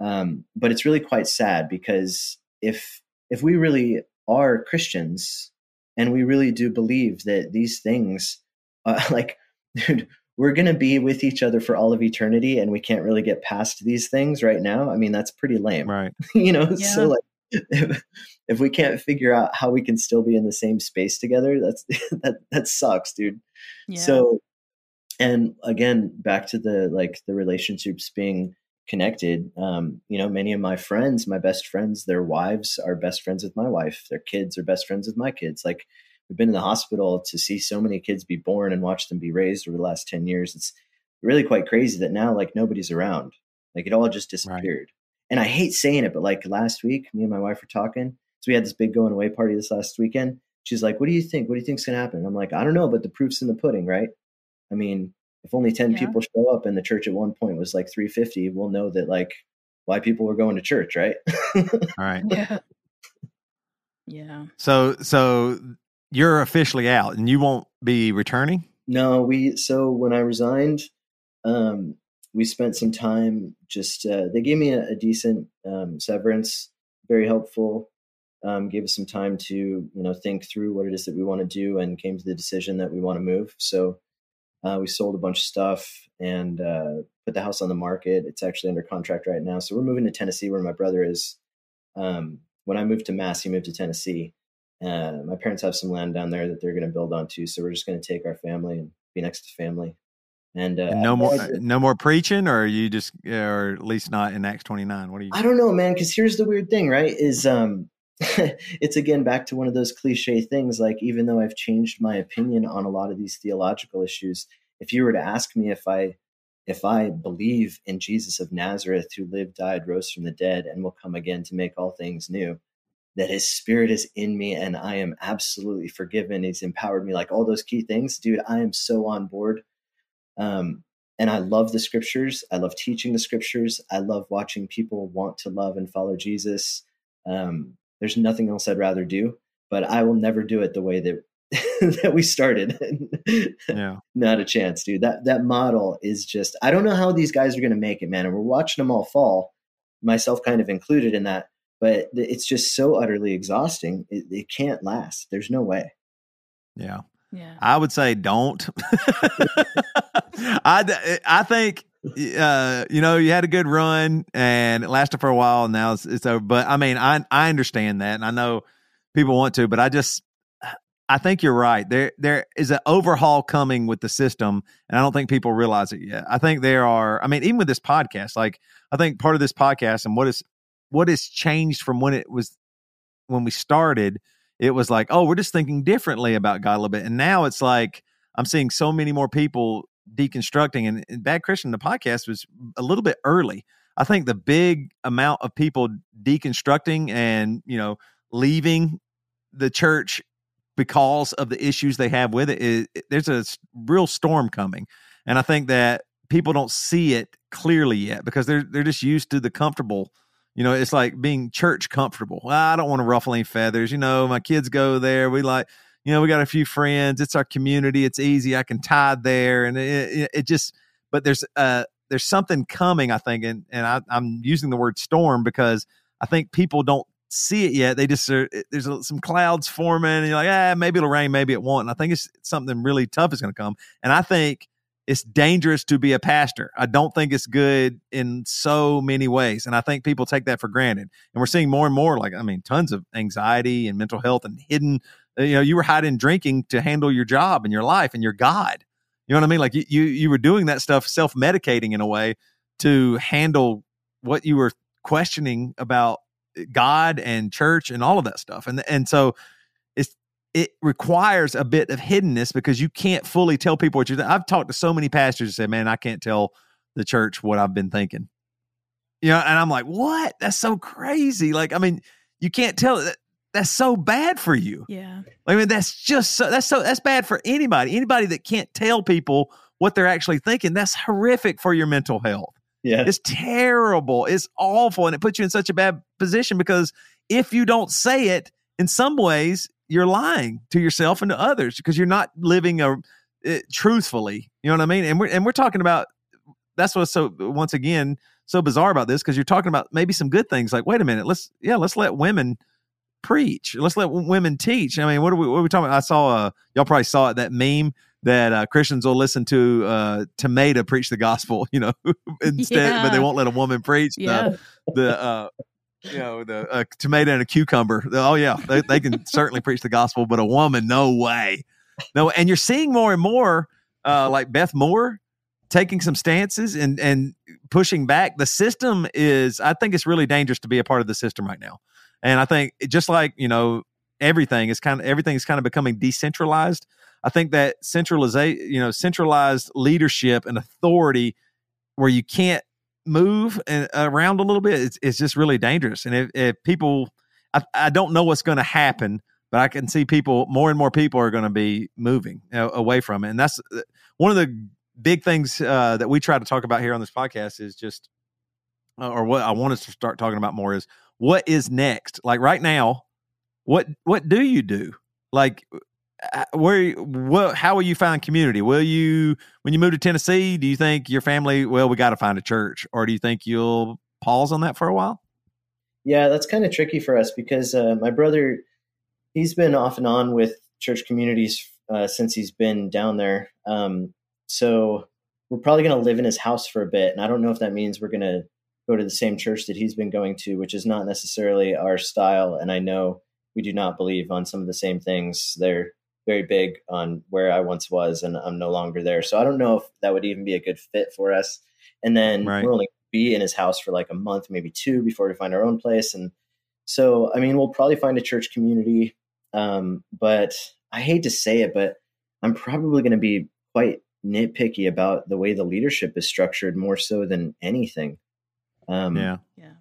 um, but it's really quite sad because if if we really are christians and we really do believe that these things uh, like dude we're going to be with each other for all of eternity and we can't really get past these things right now i mean that's pretty lame Right. you know Yeah. so like if, if we can't figure out how we can still be in the same space together that's that that sucks dude Yeah. so and again back to the like the relationships being connected. Um you know many of my friends my best friends their wives are best friends with my wife their kids are best friends with my kids. Like we've been in the hospital to see so many kids be born and watch them be raised over the last 10 years. It's really quite crazy that now like nobody's around. Like it all just disappeared. And i hate saying it but like last week me and my wife were talking. So we had this big going away party this last weekend. She's like what do you think? What do you think's going to happen? I'm like i don't know but the proof's in the pudding right? I mean if only 10 Yeah. people show up and the church at one point was like 350 we'll know that like why people were going to church right All right. yeah. Yeah. So so you're officially out and you won't be returning? No, we so when I resigned, um, we spent some time just uh, they gave me a, a decent um, severance, very helpful. Um, gave us some time to you know think through what it is that we want to do, and came to the decision that we want to move. So uh, we sold a bunch of stuff and uh, put the house on the market. It's actually under contract right now. So we're moving to Tennessee, where my brother is. Um, when I moved to Mass, he moved to Tennessee. Uh, my parents have some land down there that they're going to build on too. So we're just going to take our family and be next to family. And, uh, And no more, I- no more preaching, or are you just, or at least not in Acts twenty nine. What do you? I don't know, man. Because here's the weird thing, right? Is um, it's again back to one of those cliche things. Like, even though I've changed my opinion on a lot of these theological issues, if you were to ask me if I if I believe in Jesus of Nazareth, who lived, died, rose from the dead, and will come again to make all things new, that His Spirit is in me, and I am absolutely forgiven. He's empowered me, like all those key things, dude. I am so on board. Um, and I love the scriptures. I love teaching the scriptures. I love watching people want to love and follow Jesus. Um, there's nothing else I'd rather do, but I will never do it the way that that we started. Yeah, Not a chance, dude. That that model is just. I don't know how these guys are going to make it, man. And we're watching them all fall, myself kind of included in that. But it's just so utterly exhausting. It, it can't last. There's no way. yeah. Yeah. I would say don't. I I think uh, you know you had a good run and it lasted for a while. And now it's, it's over. But I mean, I I understand that, and I know people want to, but I just I think you're right. There there is an overhaul coming with the system, and I don't think people realize it yet. I think there are. I mean, even with this podcast, like I think part of this podcast and what is what has changed from when it was when we started it was like, oh, we're just thinking differently about God a little bit. And now it's like I'm seeing so many more people deconstructing. And, and Bad Christian, the podcast was a little bit early. I think the big amount of people deconstructing and, you know, leaving the church because of the issues they have with it. there's a real storm coming. And I think that people don't see it clearly yet because they're they're just used to the comfortable you know, it's like being church comfortable. I don't want to ruffle any feathers. You know, my kids go there. We like, you know, we got a few friends. It's our community. It's easy. I can tithe there, and it, it, just. But there's uh there's something coming. I think, and and I, I'm using the word storm because I think people don't see it yet. They just are, there's some clouds forming, and you're like, ah, maybe it'll rain, maybe it won't. And I think it's something really tough is going to come. And I think it's dangerous to be a pastor. I don't think it's good in so many ways. And I think people take that for granted. And we're seeing more and more, like, I mean, tons of anxiety and mental health and hidden, Uh, you know, you were hiding drinking to handle your job and your life and your God. You know what I mean? Like you, you, you were doing that stuff, self medicating in a way to handle what you were questioning about uh, God and church and all of that stuff. And, and so it's, it requires a bit of hiddenness because you can't fully tell people what you're. I've talked to so many pastors and say, "Man, I can't tell the church what I've been thinking." You know, and I'm like, "What? That's so crazy!" Like, I mean, you can't tell. Uh, That, that's so bad for you. Yeah. I mean, that's just so. That's so. That's bad for anybody. Anybody that can't tell people what they're actually thinking. That's horrific for your mental health. Yeah. It's terrible. It's awful. And it puts you in such a bad position because if you don't say it, in some ways, you're lying to yourself and to others because you're not living a, uh, truthfully. You know what I mean? And we're, and we're talking about that's what's so, once again, so bizarre about this because you're talking about maybe some good things like, wait a minute, let's, yeah, let's let women preach. Let's let women teach. I mean, what are we, what are we talking about? I saw, uh, y'all probably saw it, that meme that uh, Christians will listen to uh, Tomato preach the gospel, you know, instead, but they won't let a woman preach Yeah. the, the uh, you know, the uh, tomato and a cucumber. Oh yeah, they, they can certainly preach the gospel, but a woman, no way, no. And you're seeing more and more, uh, like Beth Moore taking some stances and and pushing back. The system is, I think, it's really dangerous to be a part of the system right now. And I think just like you know, everything is kind of everything is kind of becoming decentralized. I think that centralization, you know, centralized leadership and authority, where you can't move and around a little bit, it's, it's just really dangerous. And if, if people, I, I don't know what's going to happen, but I can see people, more and more people are going to be moving you know, away from it. And that's uh, one of the big things uh, that we try to talk about here on this podcast is just, uh, or what I want us to start talking about more is what is next. Like right now, what what do you do? Like uh, where what how will you find community will you when you move to tennessee do you think your family well we got to find a church or do you think you'll pause on that for a while Yeah, that's kind of tricky for us because uh, my brother, he's been off and on with church communities uh, since he's been down there. Um, so we're probably going to live in his house for a bit, and I don't know if that means we're going to go to the same church that he's been going to, which is not necessarily our style. And I know we do not believe on some of the same things. They're very big on where I once was, and I'm no longer there. So I don't know if that would even be a good fit for us. And then Right. we're only be in his house for like a month, maybe two, before we find our own place. And so, I mean, we'll probably find a church community. Um, but I hate to say it, but I'm probably going to be quite nitpicky about the way the leadership is structured more so than anything. Um, Yeah. Yeah.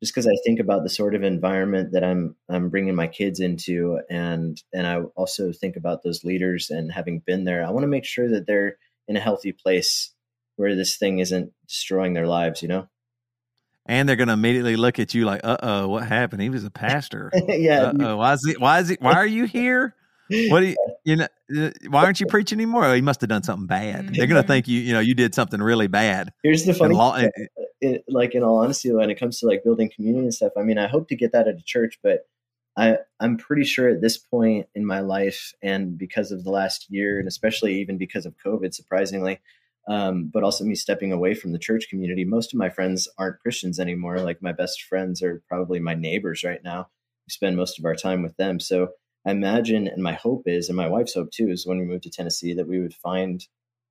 just because I think about the sort of environment that I'm I'm bringing my kids into, and and I also think about those leaders and having been there, I want to make sure that they're in a healthy place where this thing isn't destroying their lives. You know? And they're going to immediately look at you like, "Uh oh, what happened? He was a pastor. yeah. Uh oh, why is he? Why is he? Why are you here? What do you? You know? uh, Why aren't you preaching anymore? Oh, he must have done something bad. They're going to think you, you know, you did something really bad. Here's the funny, law, thing, it, like in all honesty, when it comes to like building community and stuff, I mean, I hope to get that at a church, but I I'm pretty sure at this point in my life, and because of the last year, and especially even because of COVID, surprisingly, um, but also me stepping away from the church community, most of my friends aren't Christians anymore. Like my best friends are probably my neighbors right now. We spend most of our time with them, so. I imagine, and my hope is, and my wife's hope too, is when we move to Tennessee that we would find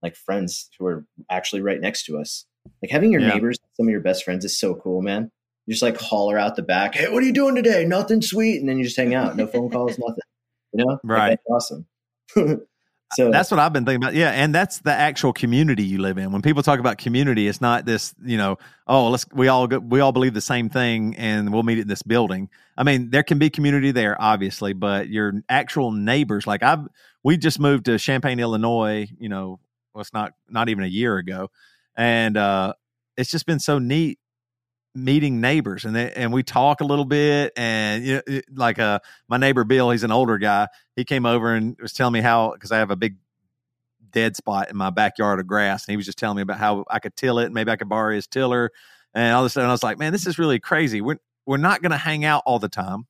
like friends who are actually right next to us. Like having your Yeah. neighbors, some of your best friends is so cool, man. You just like holler out the back, "Hey, what are you doing today? Nothing sweet," and then you just hang out. No phone calls, nothing. You know, Like, Right. that's awesome. so That's what I've been thinking about. Yeah, and that's the actual community you live in. When people talk about community, it's not this, you know, oh, let's we all go, we all believe the same thing and we'll meet in this building. I mean, there can be community there obviously, but your actual neighbors like I've we just moved to Champaign, Illinois, you know, well, it's not not even a year ago. And uh it's just been so neat meeting neighbors and they, and we talk a little bit and you know it- like uh my neighbor Bill he's an older guy he came over and was telling me how because I have a big dead spot in my backyard of grass, and he was just telling me about how I could till it, maybe I could borrow his tiller, and all of a sudden I was like, man, this is really crazy. We're we're not going to hang out all the time,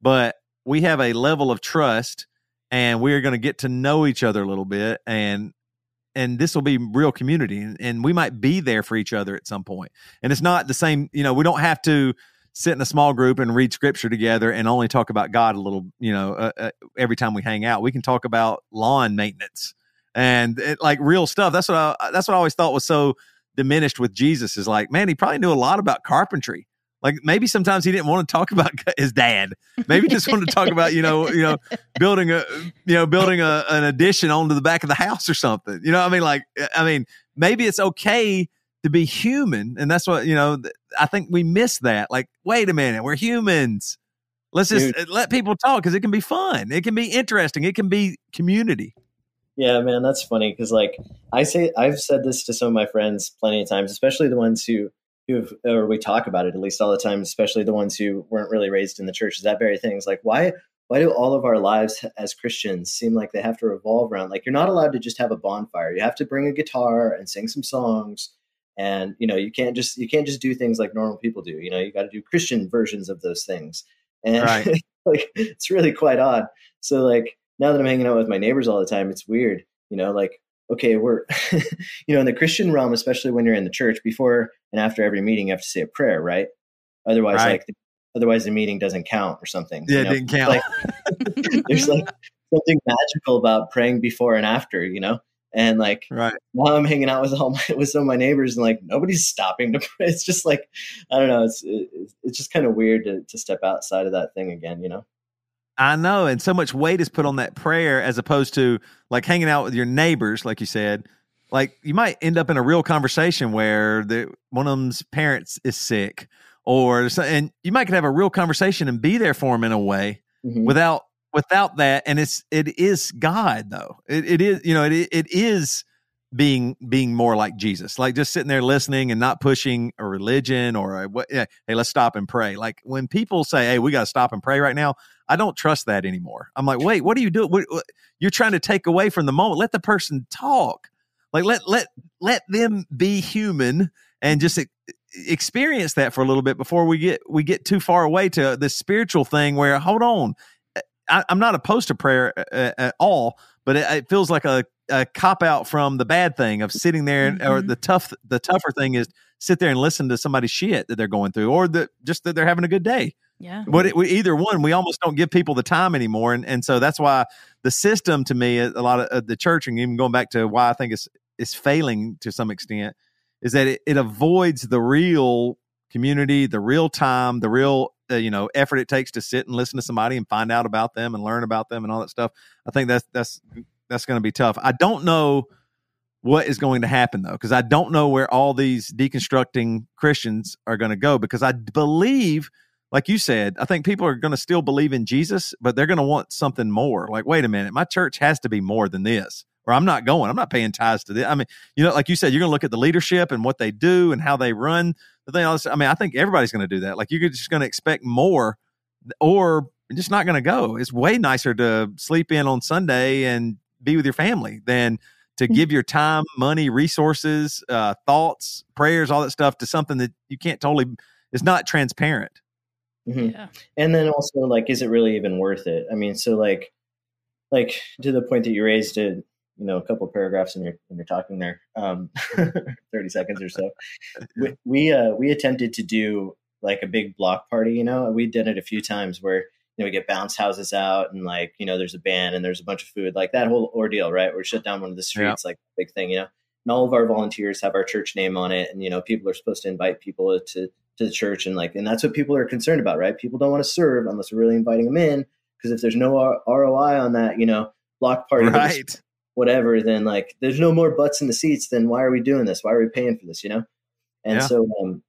but we have a level of trust, and we're going to get to know each other a little bit, and and this will be real community, and, and we might be there for each other at some point. And it's not the same, you know, we don't have to sit in a small group and read scripture together and only talk about God a little, you know, uh, uh, every time we hang out. We can talk about lawn maintenance and it, like real stuff. That's what I, that's what I always thought was so diminished with Jesus is like, man, he probably knew a lot about carpentry. Like maybe sometimes he didn't want to talk about his dad. Maybe he just wanted to talk about you know you know building a you know building a, an addition onto the back of the house or something. You know I mean? Like I mean maybe it's okay to be human, and that's what you know. I think we miss that. Like wait a minute, we're humans. Let's just uh, let people talk because it can be fun. It can be interesting. It can be community. Yeah, man, that's funny because like I say, I've said this to some of my friends plenty of times, especially the ones who who or we talk about it at least all the time, especially the ones who weren't really raised in the church. Is that very thing? It's like why why do all of our lives as Christians seem like they have to revolve around like you're not allowed to just have a bonfire. You have to bring a guitar and sing some songs. And you know you can't just you can't just do things like normal people do. You know you got to do Christian versions of those things, and Right. like it's really quite odd. So like now that I'm hanging out with my neighbors all the time, it's weird. You know, like okay, we're you know in the Christian realm, especially when you're in the church, before and after every meeting, you have to say a prayer, right? Otherwise, Right. like otherwise the meeting doesn't count or something. Yeah, you it didn't count. Like, there's like something magical about praying before and after, you know. And like right. now I'm hanging out with all my with some of my neighbors, and like nobody's stopping to pray. It's just like I don't know. It's it's, it's just kind of weird to to step outside of that thing again, you know. I know, and so much weight is put on that prayer as opposed to like hanging out with your neighbors, like you said. Like you might end up in a real conversation where the one of them's parents is sick, or and you might could have a real conversation and be there for them in a way Mhm. without without that. And it's it is God though. It, it is you know it it is being being more like Jesus, like just sitting there listening and not pushing a religion or a, what. Yeah, hey, let's stop and pray. Like when people say, "Hey, we got to stop and pray right now," I don't trust that anymore. I'm like, wait, what are you doing? What, what- you're trying to take away from the moment. Let the person talk. Like let let let them be human and just e- experience that for a little bit before we get we get too far away to the spiritual thing. Where hold on, eh, I, I'm not opposed to prayer uh, at all, but it, it feels like a, a cop out from the bad thing of sitting there, and or mm-hmm. the tough the tougher thing is sit there and listen to somebody's shit that they're going through, or that just that they're having a good day. Yeah. But it, we, either one, we almost don't give people the time anymore, and and so that's why the system to me, a lot of uh, the church, and even going back to why I think it's it's failing to some extent, is that it, it avoids the real community, the real time, the real uh, you know effort it takes to sit and listen to somebody and find out about them and learn about them and all that stuff. I think that's that's that's going to be tough. I don't know what is going to happen though because I don't know where all these deconstructing Christians are going to go because I believe like you said, I think people are going to still believe in Jesus, but they're going to want something more. Like, wait a minute, my church has to be more than this, or I'm not going. I'm not paying tithes to this. I mean, you know, like you said, you're going to look at the leadership and what they do and how they run the thing. I mean, I think everybody's going to do that. Like, you're just going to expect more, or just not going to go. It's way nicer to sleep in on Sunday and be with your family than to mm. give your time, money, resources, uh, thoughts, prayers, all that stuff to something that you can't totally. It's not transparent. Mm-hmm. Yeah. And then also like, is it really even worth it? I mean, so like, like to the point that you raised it, you know, a couple paragraphs in your in your talking there, um, thirty seconds or so. We we, uh, we attempted to do like a big block party. You know, we did it a few times where you know we get bounce houses out and like you know there's a band and there's a bunch of food, like that whole ordeal, right? We're shut down one of the streets, yeah. like big thing, you know. And all of our volunteers have our church name on it, and you know people are supposed to invite people to to the church and like and that's what people are concerned about right? People don't want to serve unless we're really inviting them in because if there's no R- roi on that you know block party right. whatever then like there's no more butts in the seats then why are we doing this? Why are we paying for this? You know? And yeah. so um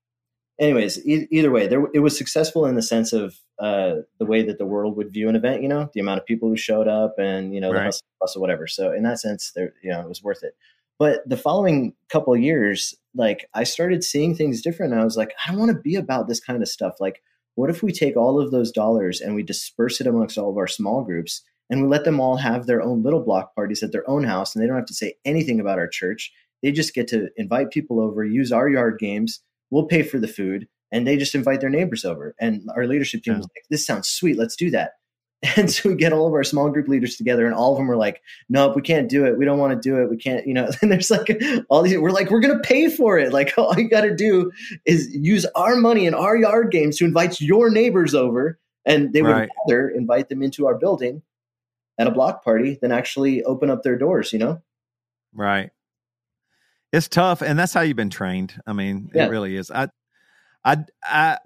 anyways e- either way there it was successful in the sense of uh the way that the world would view an event you know? The amount of people who showed up and you know right. the hustle, hustle whatever. So in that sense there you know it was worth it but the following couple years like I started seeing things different. I was like, I don't want to be about this kind of stuff. Like, what if we take all of those dollars and we disperse it amongst all of our small groups and we let them all have their own little block parties at their own house and they don't have to say anything about our church. They just get to invite people over, use our yard games. We'll pay for the food and they just invite their neighbors over. And our leadership team yeah. was like, this sounds sweet. Let's do that. And so we get all of our small group leaders together, and all of them are like, "Nope, we can't do it. We don't want to do it. We can't." You know, and there's like all these. We're like, "We're gonna pay for it. Like, all you got to do is use our money and our yard games to invite your neighbors over, and they would right. rather invite them into our building at a block party than actually open up their doors." You know, right? It's tough, and that's how you've been trained. I mean, yeah. it really is. I, I, I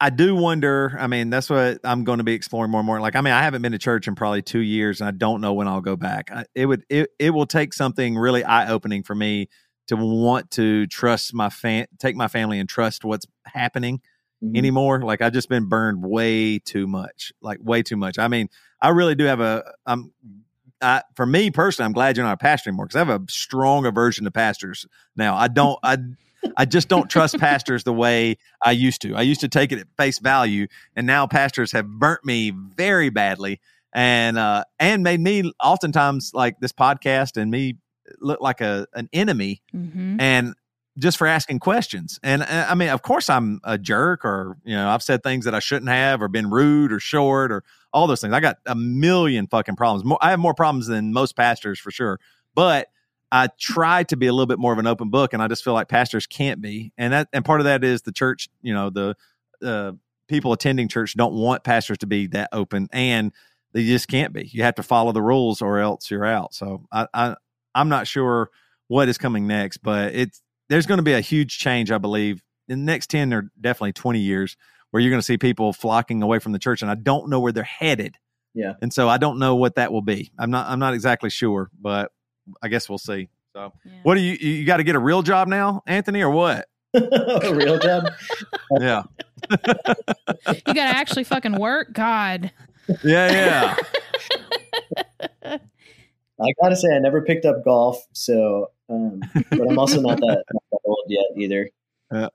I do wonder. I mean, that's what I'm going to be exploring more and more. Like, I mean, I haven't been to church in probably two years, and I don't know when I'll go back. I, it would it it will take something really eye opening for me to want to trust my fan, take my family, and trust what's happening mm-hmm. anymore. Like, I've just been burned way too much, like way too much. I mean, I really do have a. I'm I, for me personally, I'm glad you're not a pastor anymore because I have a strong aversion to pastors now. I don't. I I just don't trust pastors the way I used to. I used to take it at face value, and now pastors have burnt me very badly, and uh, and made me oftentimes like this podcast and me look like a an enemy, mm-hmm. and just for asking questions. And uh, I mean, of course, I'm a jerk, or you know, I've said things that I shouldn't have, or been rude, or short, or all those things. I got a million fucking problems. More, I have more problems than most pastors for sure, but I try to be a little bit more of an open book, and I just feel like pastors can't be, and that and part of that is the church. You know, the uh, people attending church don't want pastors to be that open, and they just can't be. You have to follow the rules, or else you're out. So I, I I'm not sure what is coming next, but it's there's going to be a huge change, I believe, in the next ten or definitely twenty years, where you're going to see people flocking away from the church, and I don't know where they're headed. Yeah, and so I don't know what that will be. I'm not I'm not exactly sure, but I guess we'll see. So, yeah. what do you you got to get a real job now, Anthony, or what? a real job? yeah. you got to actually fucking work. God. Yeah, yeah. I gotta say, I never picked up golf, so um, but I'm also not that, not that old yet either. Yeah.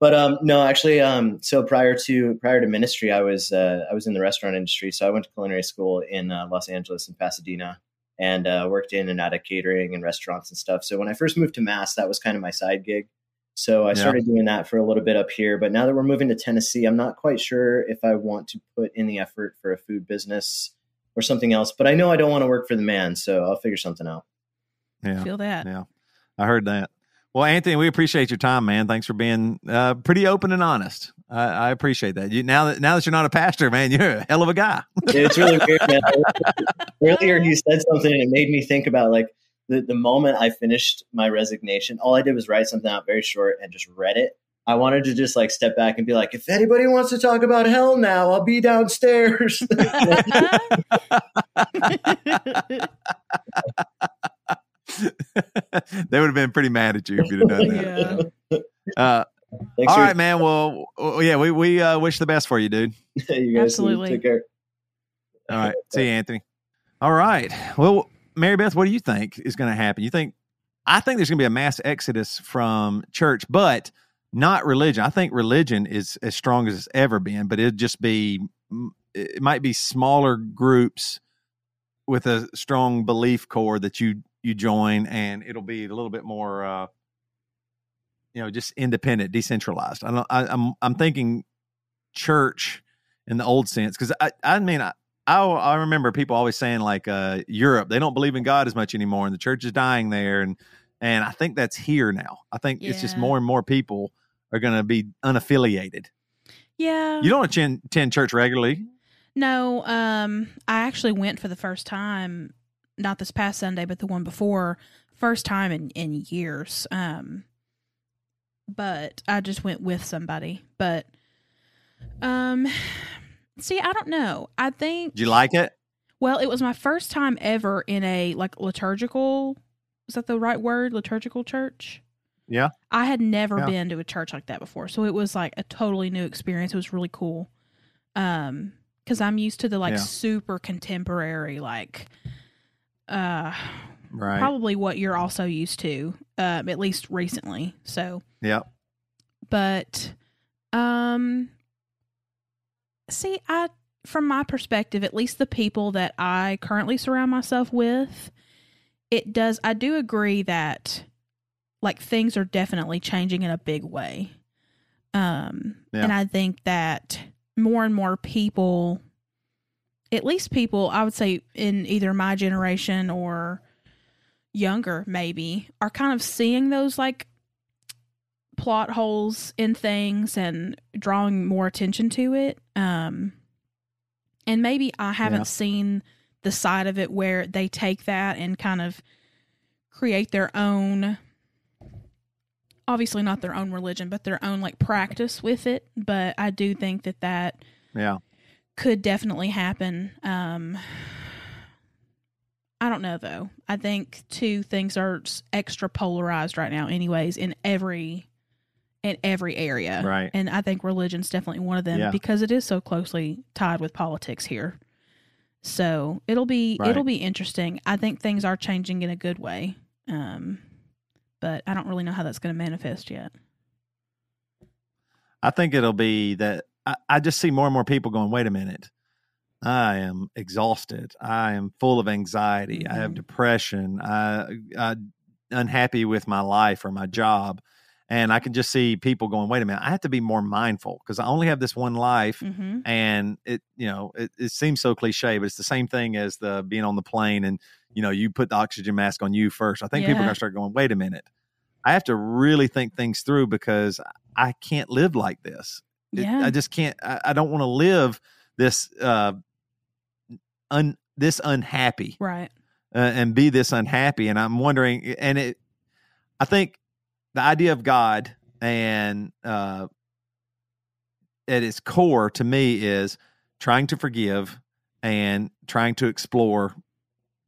But um, no, actually, um, so prior to prior to ministry, I was uh, I was in the restaurant industry. So I went to culinary school in uh, Los Angeles and Pasadena, and uh, worked in and out of catering and restaurants and stuff. So when I first moved to Mass, that was kind of my side gig. So I started doing that for a little bit up here. But now that we're moving to Tennessee, I'm not quite sure if I want to put in the effort for a food business or something else. But I know I don't want to work for the man, so I'll figure something out. Yeah, feel that. Yeah, I heard that. Well, Anthony, we appreciate your time, man. Thanks for being uh, pretty open and honest. I, I appreciate that. You now that now that you're not a pastor, man, you're a hell of a guy. it's really weird, man. Earlier, he said something and it made me think about like the, the moment I finished my resignation. All I did was write something out very short and just read it. I wanted to just like step back and be like, if anybody wants to talk about hell now, I'll be downstairs. they would have been pretty mad at you if you'd have done that. yeah. Uh, Thanks all for right, man. Well, well, yeah, we we uh, wish the best for you, dude. you guys Absolutely. take care. All right, see you, Anthony. All right. Well, Mary Beth, what do you think is going to happen? You think? I think there's going to be a mass exodus from church, but not religion. I think religion is as strong as it's ever been, but it'd just be it might be smaller groups with a strong belief core that you you join, and it'll be a little bit more, uh, you know, just independent, decentralized. I don't. I, I'm I'm thinking church in the old sense because I I mean I. I, I remember people always saying like uh, Europe they don't believe in God as much anymore and the church is dying there and and I think that's here now. I think it's just more and more people are going to be unaffiliated. Yeah. You don't attend, attend church regularly. No, um, I actually went for the first time, not this past Sunday, but the one before, first time in, in years. Um, but I just went with somebody. But, um, see, I don't know. I think, Do you like it? well, it was my first time ever in a like liturgical, is that the right word? Liturgical church? Yeah. I had never Yeah. been to a church like that before. So it was like a totally new experience. It was really cool. Um, because I'm used to the like Yeah. super contemporary, like uh Right. probably what you're also used to, um, at least recently. So Yeah. but um see i from my perspective at least the people that i currently surround myself with it does i do agree that like things are definitely changing in a big way um Yeah. and i think that more and more people at least people i would say in either my generation or younger maybe are kind of seeing those like plot holes in things and drawing more attention to it. Um, and maybe I haven't Yeah. seen the side of it where they take that and kind of create their own, obviously not their own religion, but their own like practice with it. But I do think that that Yeah. could definitely happen. Um, I don't know though. I think two things are extra polarized right now, anyways, in every in every area. Right. And I think religion's definitely one of them Yeah. because it is so closely tied with politics here. So it'll be Right. it'll be interesting. I think things are changing in a good way. Um, but I don't really know how that's going to manifest yet. I think it'll be that I, I just see more and more people going, wait a minute. I am exhausted. I am full of anxiety. I have Mhm. depression. I, I unhappy with my life or my job. And I can just see people going, wait a minute, I have to be more mindful because I only have this one life. Mm-hmm. And it, you know, it, it seems so cliche, but it's the same thing as the being on the plane and, you know, you put the oxygen mask on you first. I think people are going to start going, wait a minute. I have to really think things through because I can't live like this. It- Yeah. I just can't. I, I don't want to live this uh, un this unhappy right. uh, and be this unhappy. And I'm wondering, and it, I think the idea of God and uh, at its core to me is trying to forgive and trying to explore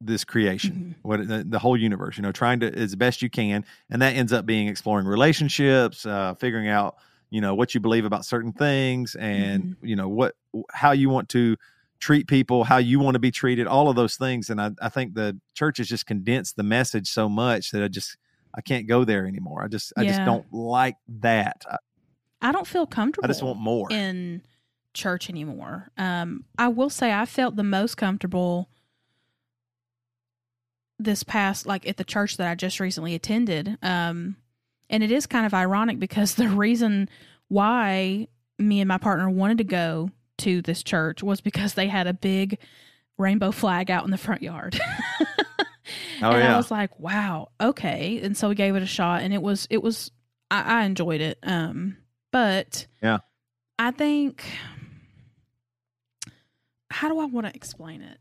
this creation, Mhm. what the, the whole universe, you know, trying to as best you can, and that ends up being exploring relationships, uh, figuring out, you know, what you believe about certain things, and you know what how you want to treat people, how you want to be treated, all of those things. And I, I think the church has just condensed the message so much that I just I can't go there anymore. I just I just don't like that. I, I don't feel comfortable. I just want more. in church anymore. Um, I will say I felt the most comfortable this past, like at the church that I just recently attended. Um, and it is kind of ironic because the reason why me and my partner wanted to go to this church was because they had a big rainbow flag out in the front yard. Oh, and yeah. I was like, wow, okay. And so we gave it a shot and it was, it was, I, I enjoyed it. Um, but Yeah. I think how do I want to explain it?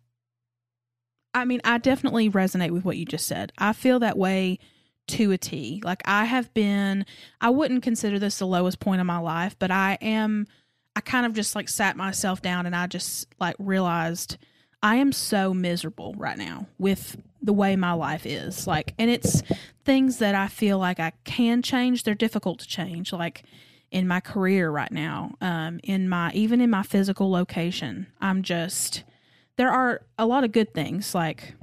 I mean, I definitely resonate with what you just said. I feel that way to a T. Like I have been I wouldn't consider this the lowest point of my life, but I am I kind of just like sat myself down and I just like realized I am so miserable right now with the way my life is. Like and it's things that I feel like I can change, they're difficult to change. Like in my career right now, um, in my even in my physical location. I'm just there are a lot of good things like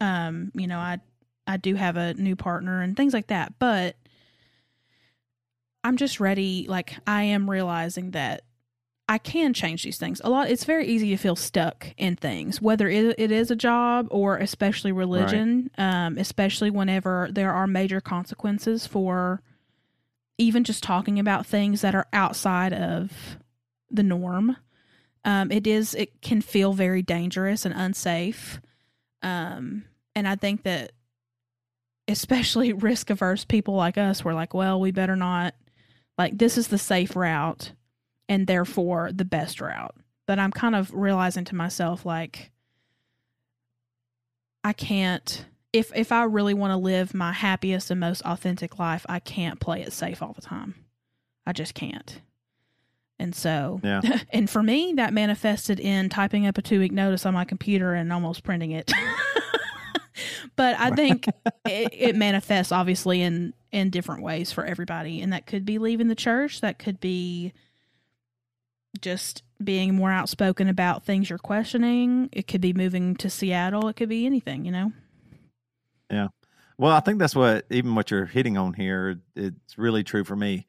um, you know, I I do have a new partner and things like that, but I'm just ready like I am realizing that I can change these things. A lot it's very easy to feel stuck in things, whether it, it is a job or especially religion, right. um, especially whenever there are major consequences for even just talking about things that are outside of the norm. Um, it is it can feel very dangerous and unsafe. Um, and I think that especially risk averse people like us were like, well, we better not like this is the safe route and therefore the best route. But I'm kind of realizing to myself like I can't if if I really want to live my happiest and most authentic life, I can't play it safe all the time. I just can't. And so, yeah. and for me, that manifested in typing up a two week notice on my computer and almost printing it. but I think it, it, manifests obviously in in different ways for everybody, and that could be leaving the church. That could be just being more outspoken about things you're questioning. It could be moving to Seattle. It could be anything, you know. Yeah. Well, I think that's what even what you're hitting on here. It's really true for me.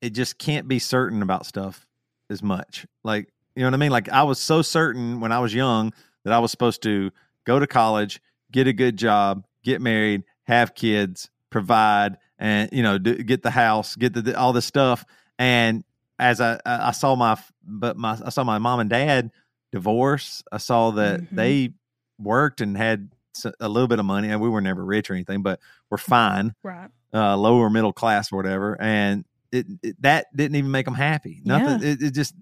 It just can't be certain about stuff as much. Like you know what I mean? Like I was so certain when I was young that I was supposed to go to college, get a good job, get married, have kids, provide, and you know do, get the house, get the, all this stuff. And as I I saw my but my I saw my mom and dad divorce. I saw that mm-hmm. they worked and had a little bit of money, and we were never rich or anything, but we're fine, right? Uh, lower middle class or whatever, and it, it, that didn't even make them happy. Nothing. Yeah. It, it just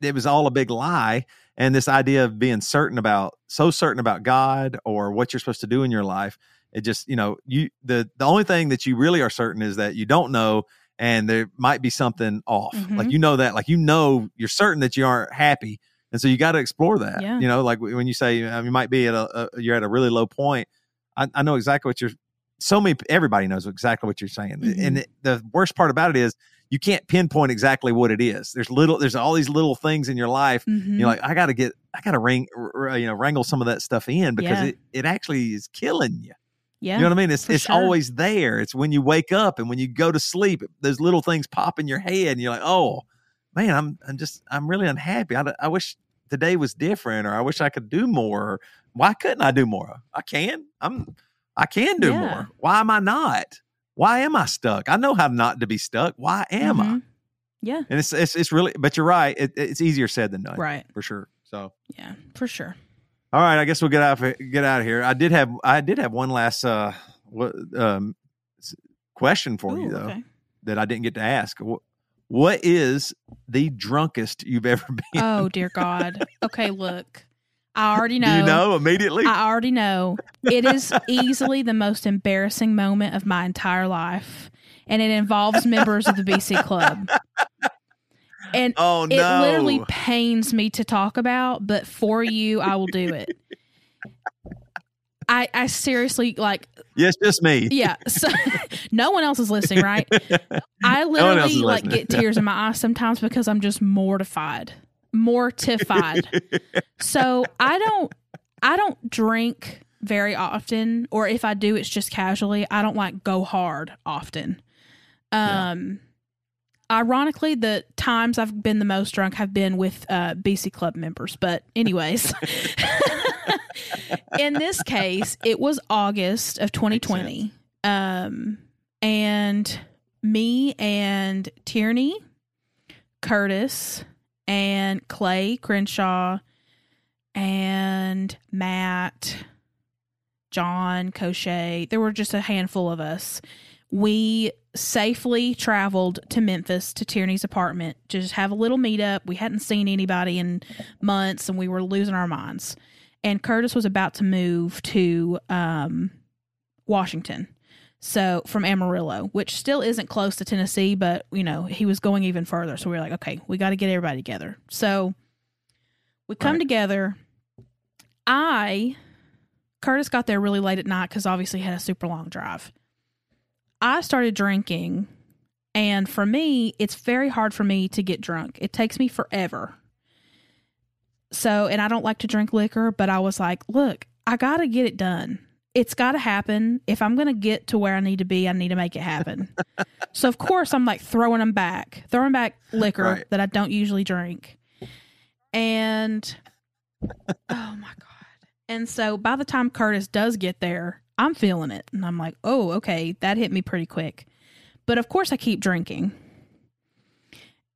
it was all a big lie. And this idea of being certain about so certain about God or what you're supposed to do in your life, it just you know you the the only thing that you really are certain is that you don't know and there might be something off. Mm-hmm. Like you know that, like you know, you're certain that you aren't happy, and so you got to explore that. Yeah. You know, like when you say you might be at a, a, you're at a really low point. I, I, know exactly what you're. So many everybody knows exactly what you're saying, mm-hmm. and the, the worst part about it is you can't pinpoint exactly what it is. There's little, there's all these little things in your life. Mm-hmm. You're like, I got to get, I got to ring, you know, wrangle some of that stuff in because yeah. it, it actually is killing you. Yeah. You know what I mean? It's it's sure. always there. It's when you wake up and when you go to sleep, those little things pop in your head and you're like, "Oh, man, I'm I'm just I'm really unhappy. I, I wish today was different or I wish I could do more. Why couldn't I do more? I can. I'm I can do yeah. more. Why am I not? Why am I stuck? I know how not to be stuck. Why am mm-hmm. I? Yeah. And it's it's it's really but you're right. It, it's easier said than done. Right. For sure. So Yeah, for sure. All right, I guess we'll get out of, get out of here. I did have I did have one last uh um question for Ooh, you though okay. that I didn't get to ask. What, what is the drunkest you've ever been? Oh dear God. Okay, look. I already know. you know immediately? I already know. It is easily the most embarrassing moment of my entire life. And it involves members of the BC Club. And oh, no. it literally pains me to talk about, but for you, I will do it. I, I seriously like. Yes, just me. Yeah. So, no one else is listening, right? I literally no like get tears in my eyes sometimes because I'm just mortified, mortified. so I don't, I don't drink very often, or if I do, it's just casually. I don't like go hard often. Um, yeah. Ironically, the times I've been the most drunk have been with uh, BC Club members. But anyways. in this case, it was August of 2020. Um, and me and Tierney, Curtis, and Clay Crenshaw, and Matt, John Cochet, there were just a handful of us. We safely traveled to Memphis to Tierney's apartment to just have a little meetup. We hadn't seen anybody in months and we were losing our minds. And Curtis was about to move to um, Washington. So from Amarillo, which still isn't close to Tennessee, but you know, he was going even further. So we were like, okay, we got to get everybody together. So we come Right. together. I, Curtis got there really late at night because obviously he had a super long drive. I started drinking, and for me, it's very hard for me to get drunk. It takes me forever. So, and I don't like to drink liquor, but I was like, look, I got to get it done. It's got to happen. If I'm going to get to where I need to be, I need to make it happen. so, of course, I'm like throwing them back, throwing back liquor Right. that I don't usually drink. And oh my God. And so by the time Curtis does get there, I'm feeling it. And I'm like, oh, okay, that hit me pretty quick. But of course, I keep drinking.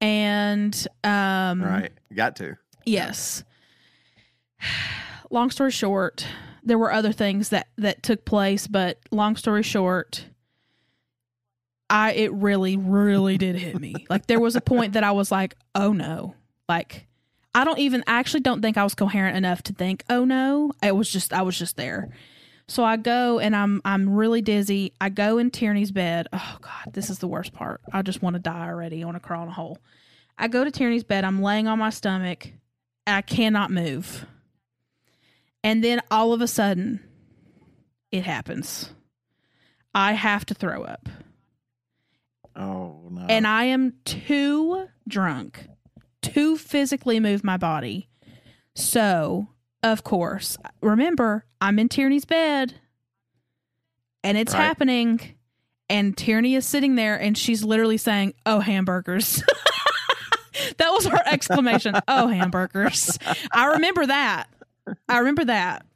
And um, Right. Got to. Yes. Long story short, there were other things that that took place, but long story short, I it really really did hit me. Like there was a point that I was like, "Oh no." Like I don't even I actually don't think I was coherent enough to think, "Oh no." It was just I was just there. So I go and I'm I'm really dizzy. I go in Tierney's bed. Oh god, this is the worst part. I just want to die already. I want to crawl in a hole. I go to Tierney's bed. I'm laying on my stomach. I cannot move. And then all of a sudden, it happens. I have to throw up. Oh no. And I am too drunk to physically move my body. So, of course, remember, I'm in Tierney's bed and it's Right. happening. And Tierney is sitting there and she's literally saying, Oh, hamburgers. that was her exclamation. Oh, hamburgers. I remember that. I remember that.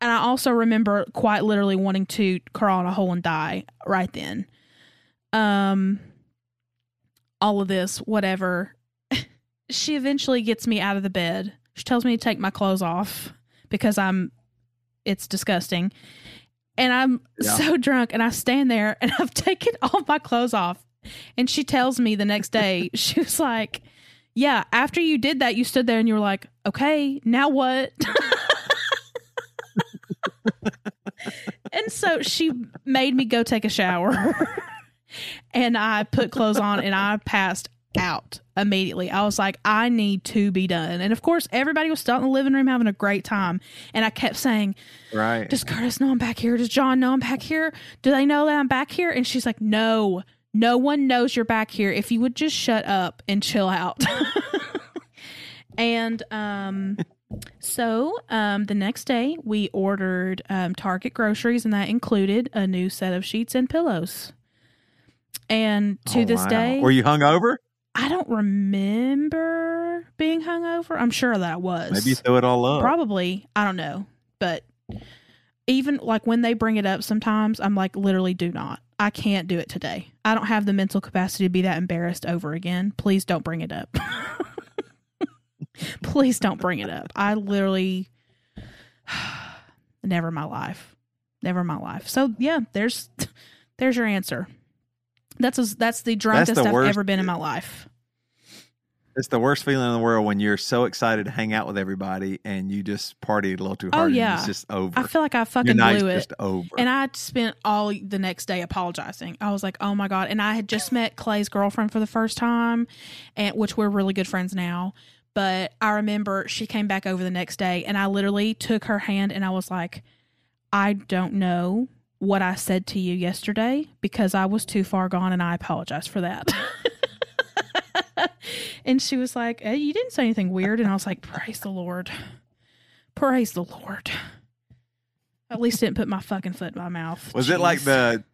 And I also remember quite literally wanting to crawl in a hole and die right then. Um, all of this, whatever. she eventually gets me out of the bed. She tells me to take my clothes off because I'm, it's disgusting. And I'm Yeah. so drunk and I stand there and I've taken all my clothes off. And she tells me the next day, she was like, Yeah, after you did that, you stood there and you were like, Okay, now what? and so she made me go take a shower. and I put clothes on and I passed out immediately. I was like, I need to be done. And of course, everybody was still in the living room having a great time. And I kept saying, right. Does Curtis know I'm back here? Does John know I'm back here? Do they know that I'm back here? And she's like, No, no one knows you're back here. If you would just shut up and chill out. and um so um the next day we ordered um Target groceries and that included a new set of sheets and pillows. And to Oh, this wow. day, Were you hungover? I don't remember being hungover. I'm sure that I was. Maybe you threw it all up. Probably. I don't know. But even like when they bring it up sometimes, I'm like, literally, do not. I can't do it today. I don't have the mental capacity to be that embarrassed over again. Please don't bring it up. Please don't bring it up. I literally, never in my life. Never in my life. So yeah, there's, there's your answer. That's that's the drunkest the I've ever been in my life. It's the worst feeling in the world when you're so excited to hang out with everybody and you just partied a little too Oh, hard. and yeah. it's just over. I feel like I fucking blew it. just over. And I spent all the next day apologizing. I was like, "Oh my god!" And I had just met Clay's girlfriend for the first time, and which we're really good friends now. But I remember she came back over the next day, and I literally took her hand and I was like, "I don't know what I said to you yesterday because I was too far gone, and I apologize for that." and she was like, hey, "You didn't say anything weird," and I was like, "Praise the Lord, praise the Lord." At least didn't put my fucking foot in my mouth. was it like the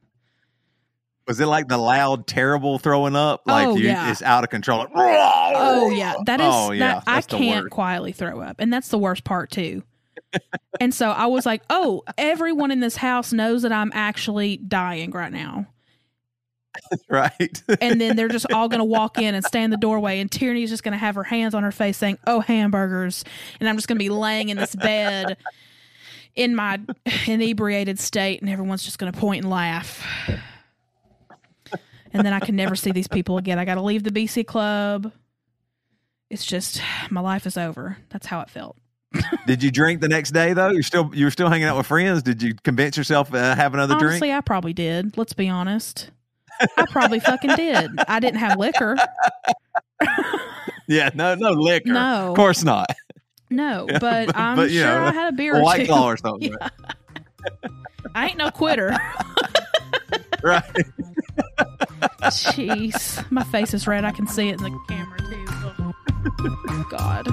was it like the loud, terrible throwing up? Oh, like Oh, you, yeah. it's out of control. Like, Oh yeah, that oh, is. Oh, yeah, that, I can't quietly throw up, and that's the worst part too. And so I was like, "Oh, everyone in this house knows that I'm actually dying right now." right. And then they're just all going to walk in and stand in the doorway, and Tierney's just going to have her hands on her face, saying, "Oh, hamburgers," and I'm just going to be laying in this bed in my inebriated state, and everyone's just going to point and laugh. and then I can never see these people again. I got to leave the BC club. It's just my life is over. That's how it felt. Did you drink the next day though? You're still you're still hanging out with friends. Did you convince yourself uh, have another Honestly, drink? Honestly, I probably did. Let's be honest. I probably fucking did. I didn't have liquor. Yeah, no, no liquor. No. of course not. No, Yeah, but, but- I'm but, sure know, I had a beer A or white claw or something, I ain't no quitter. right? Jeez, my face is red. I can see it in the camera too. Ugh. God.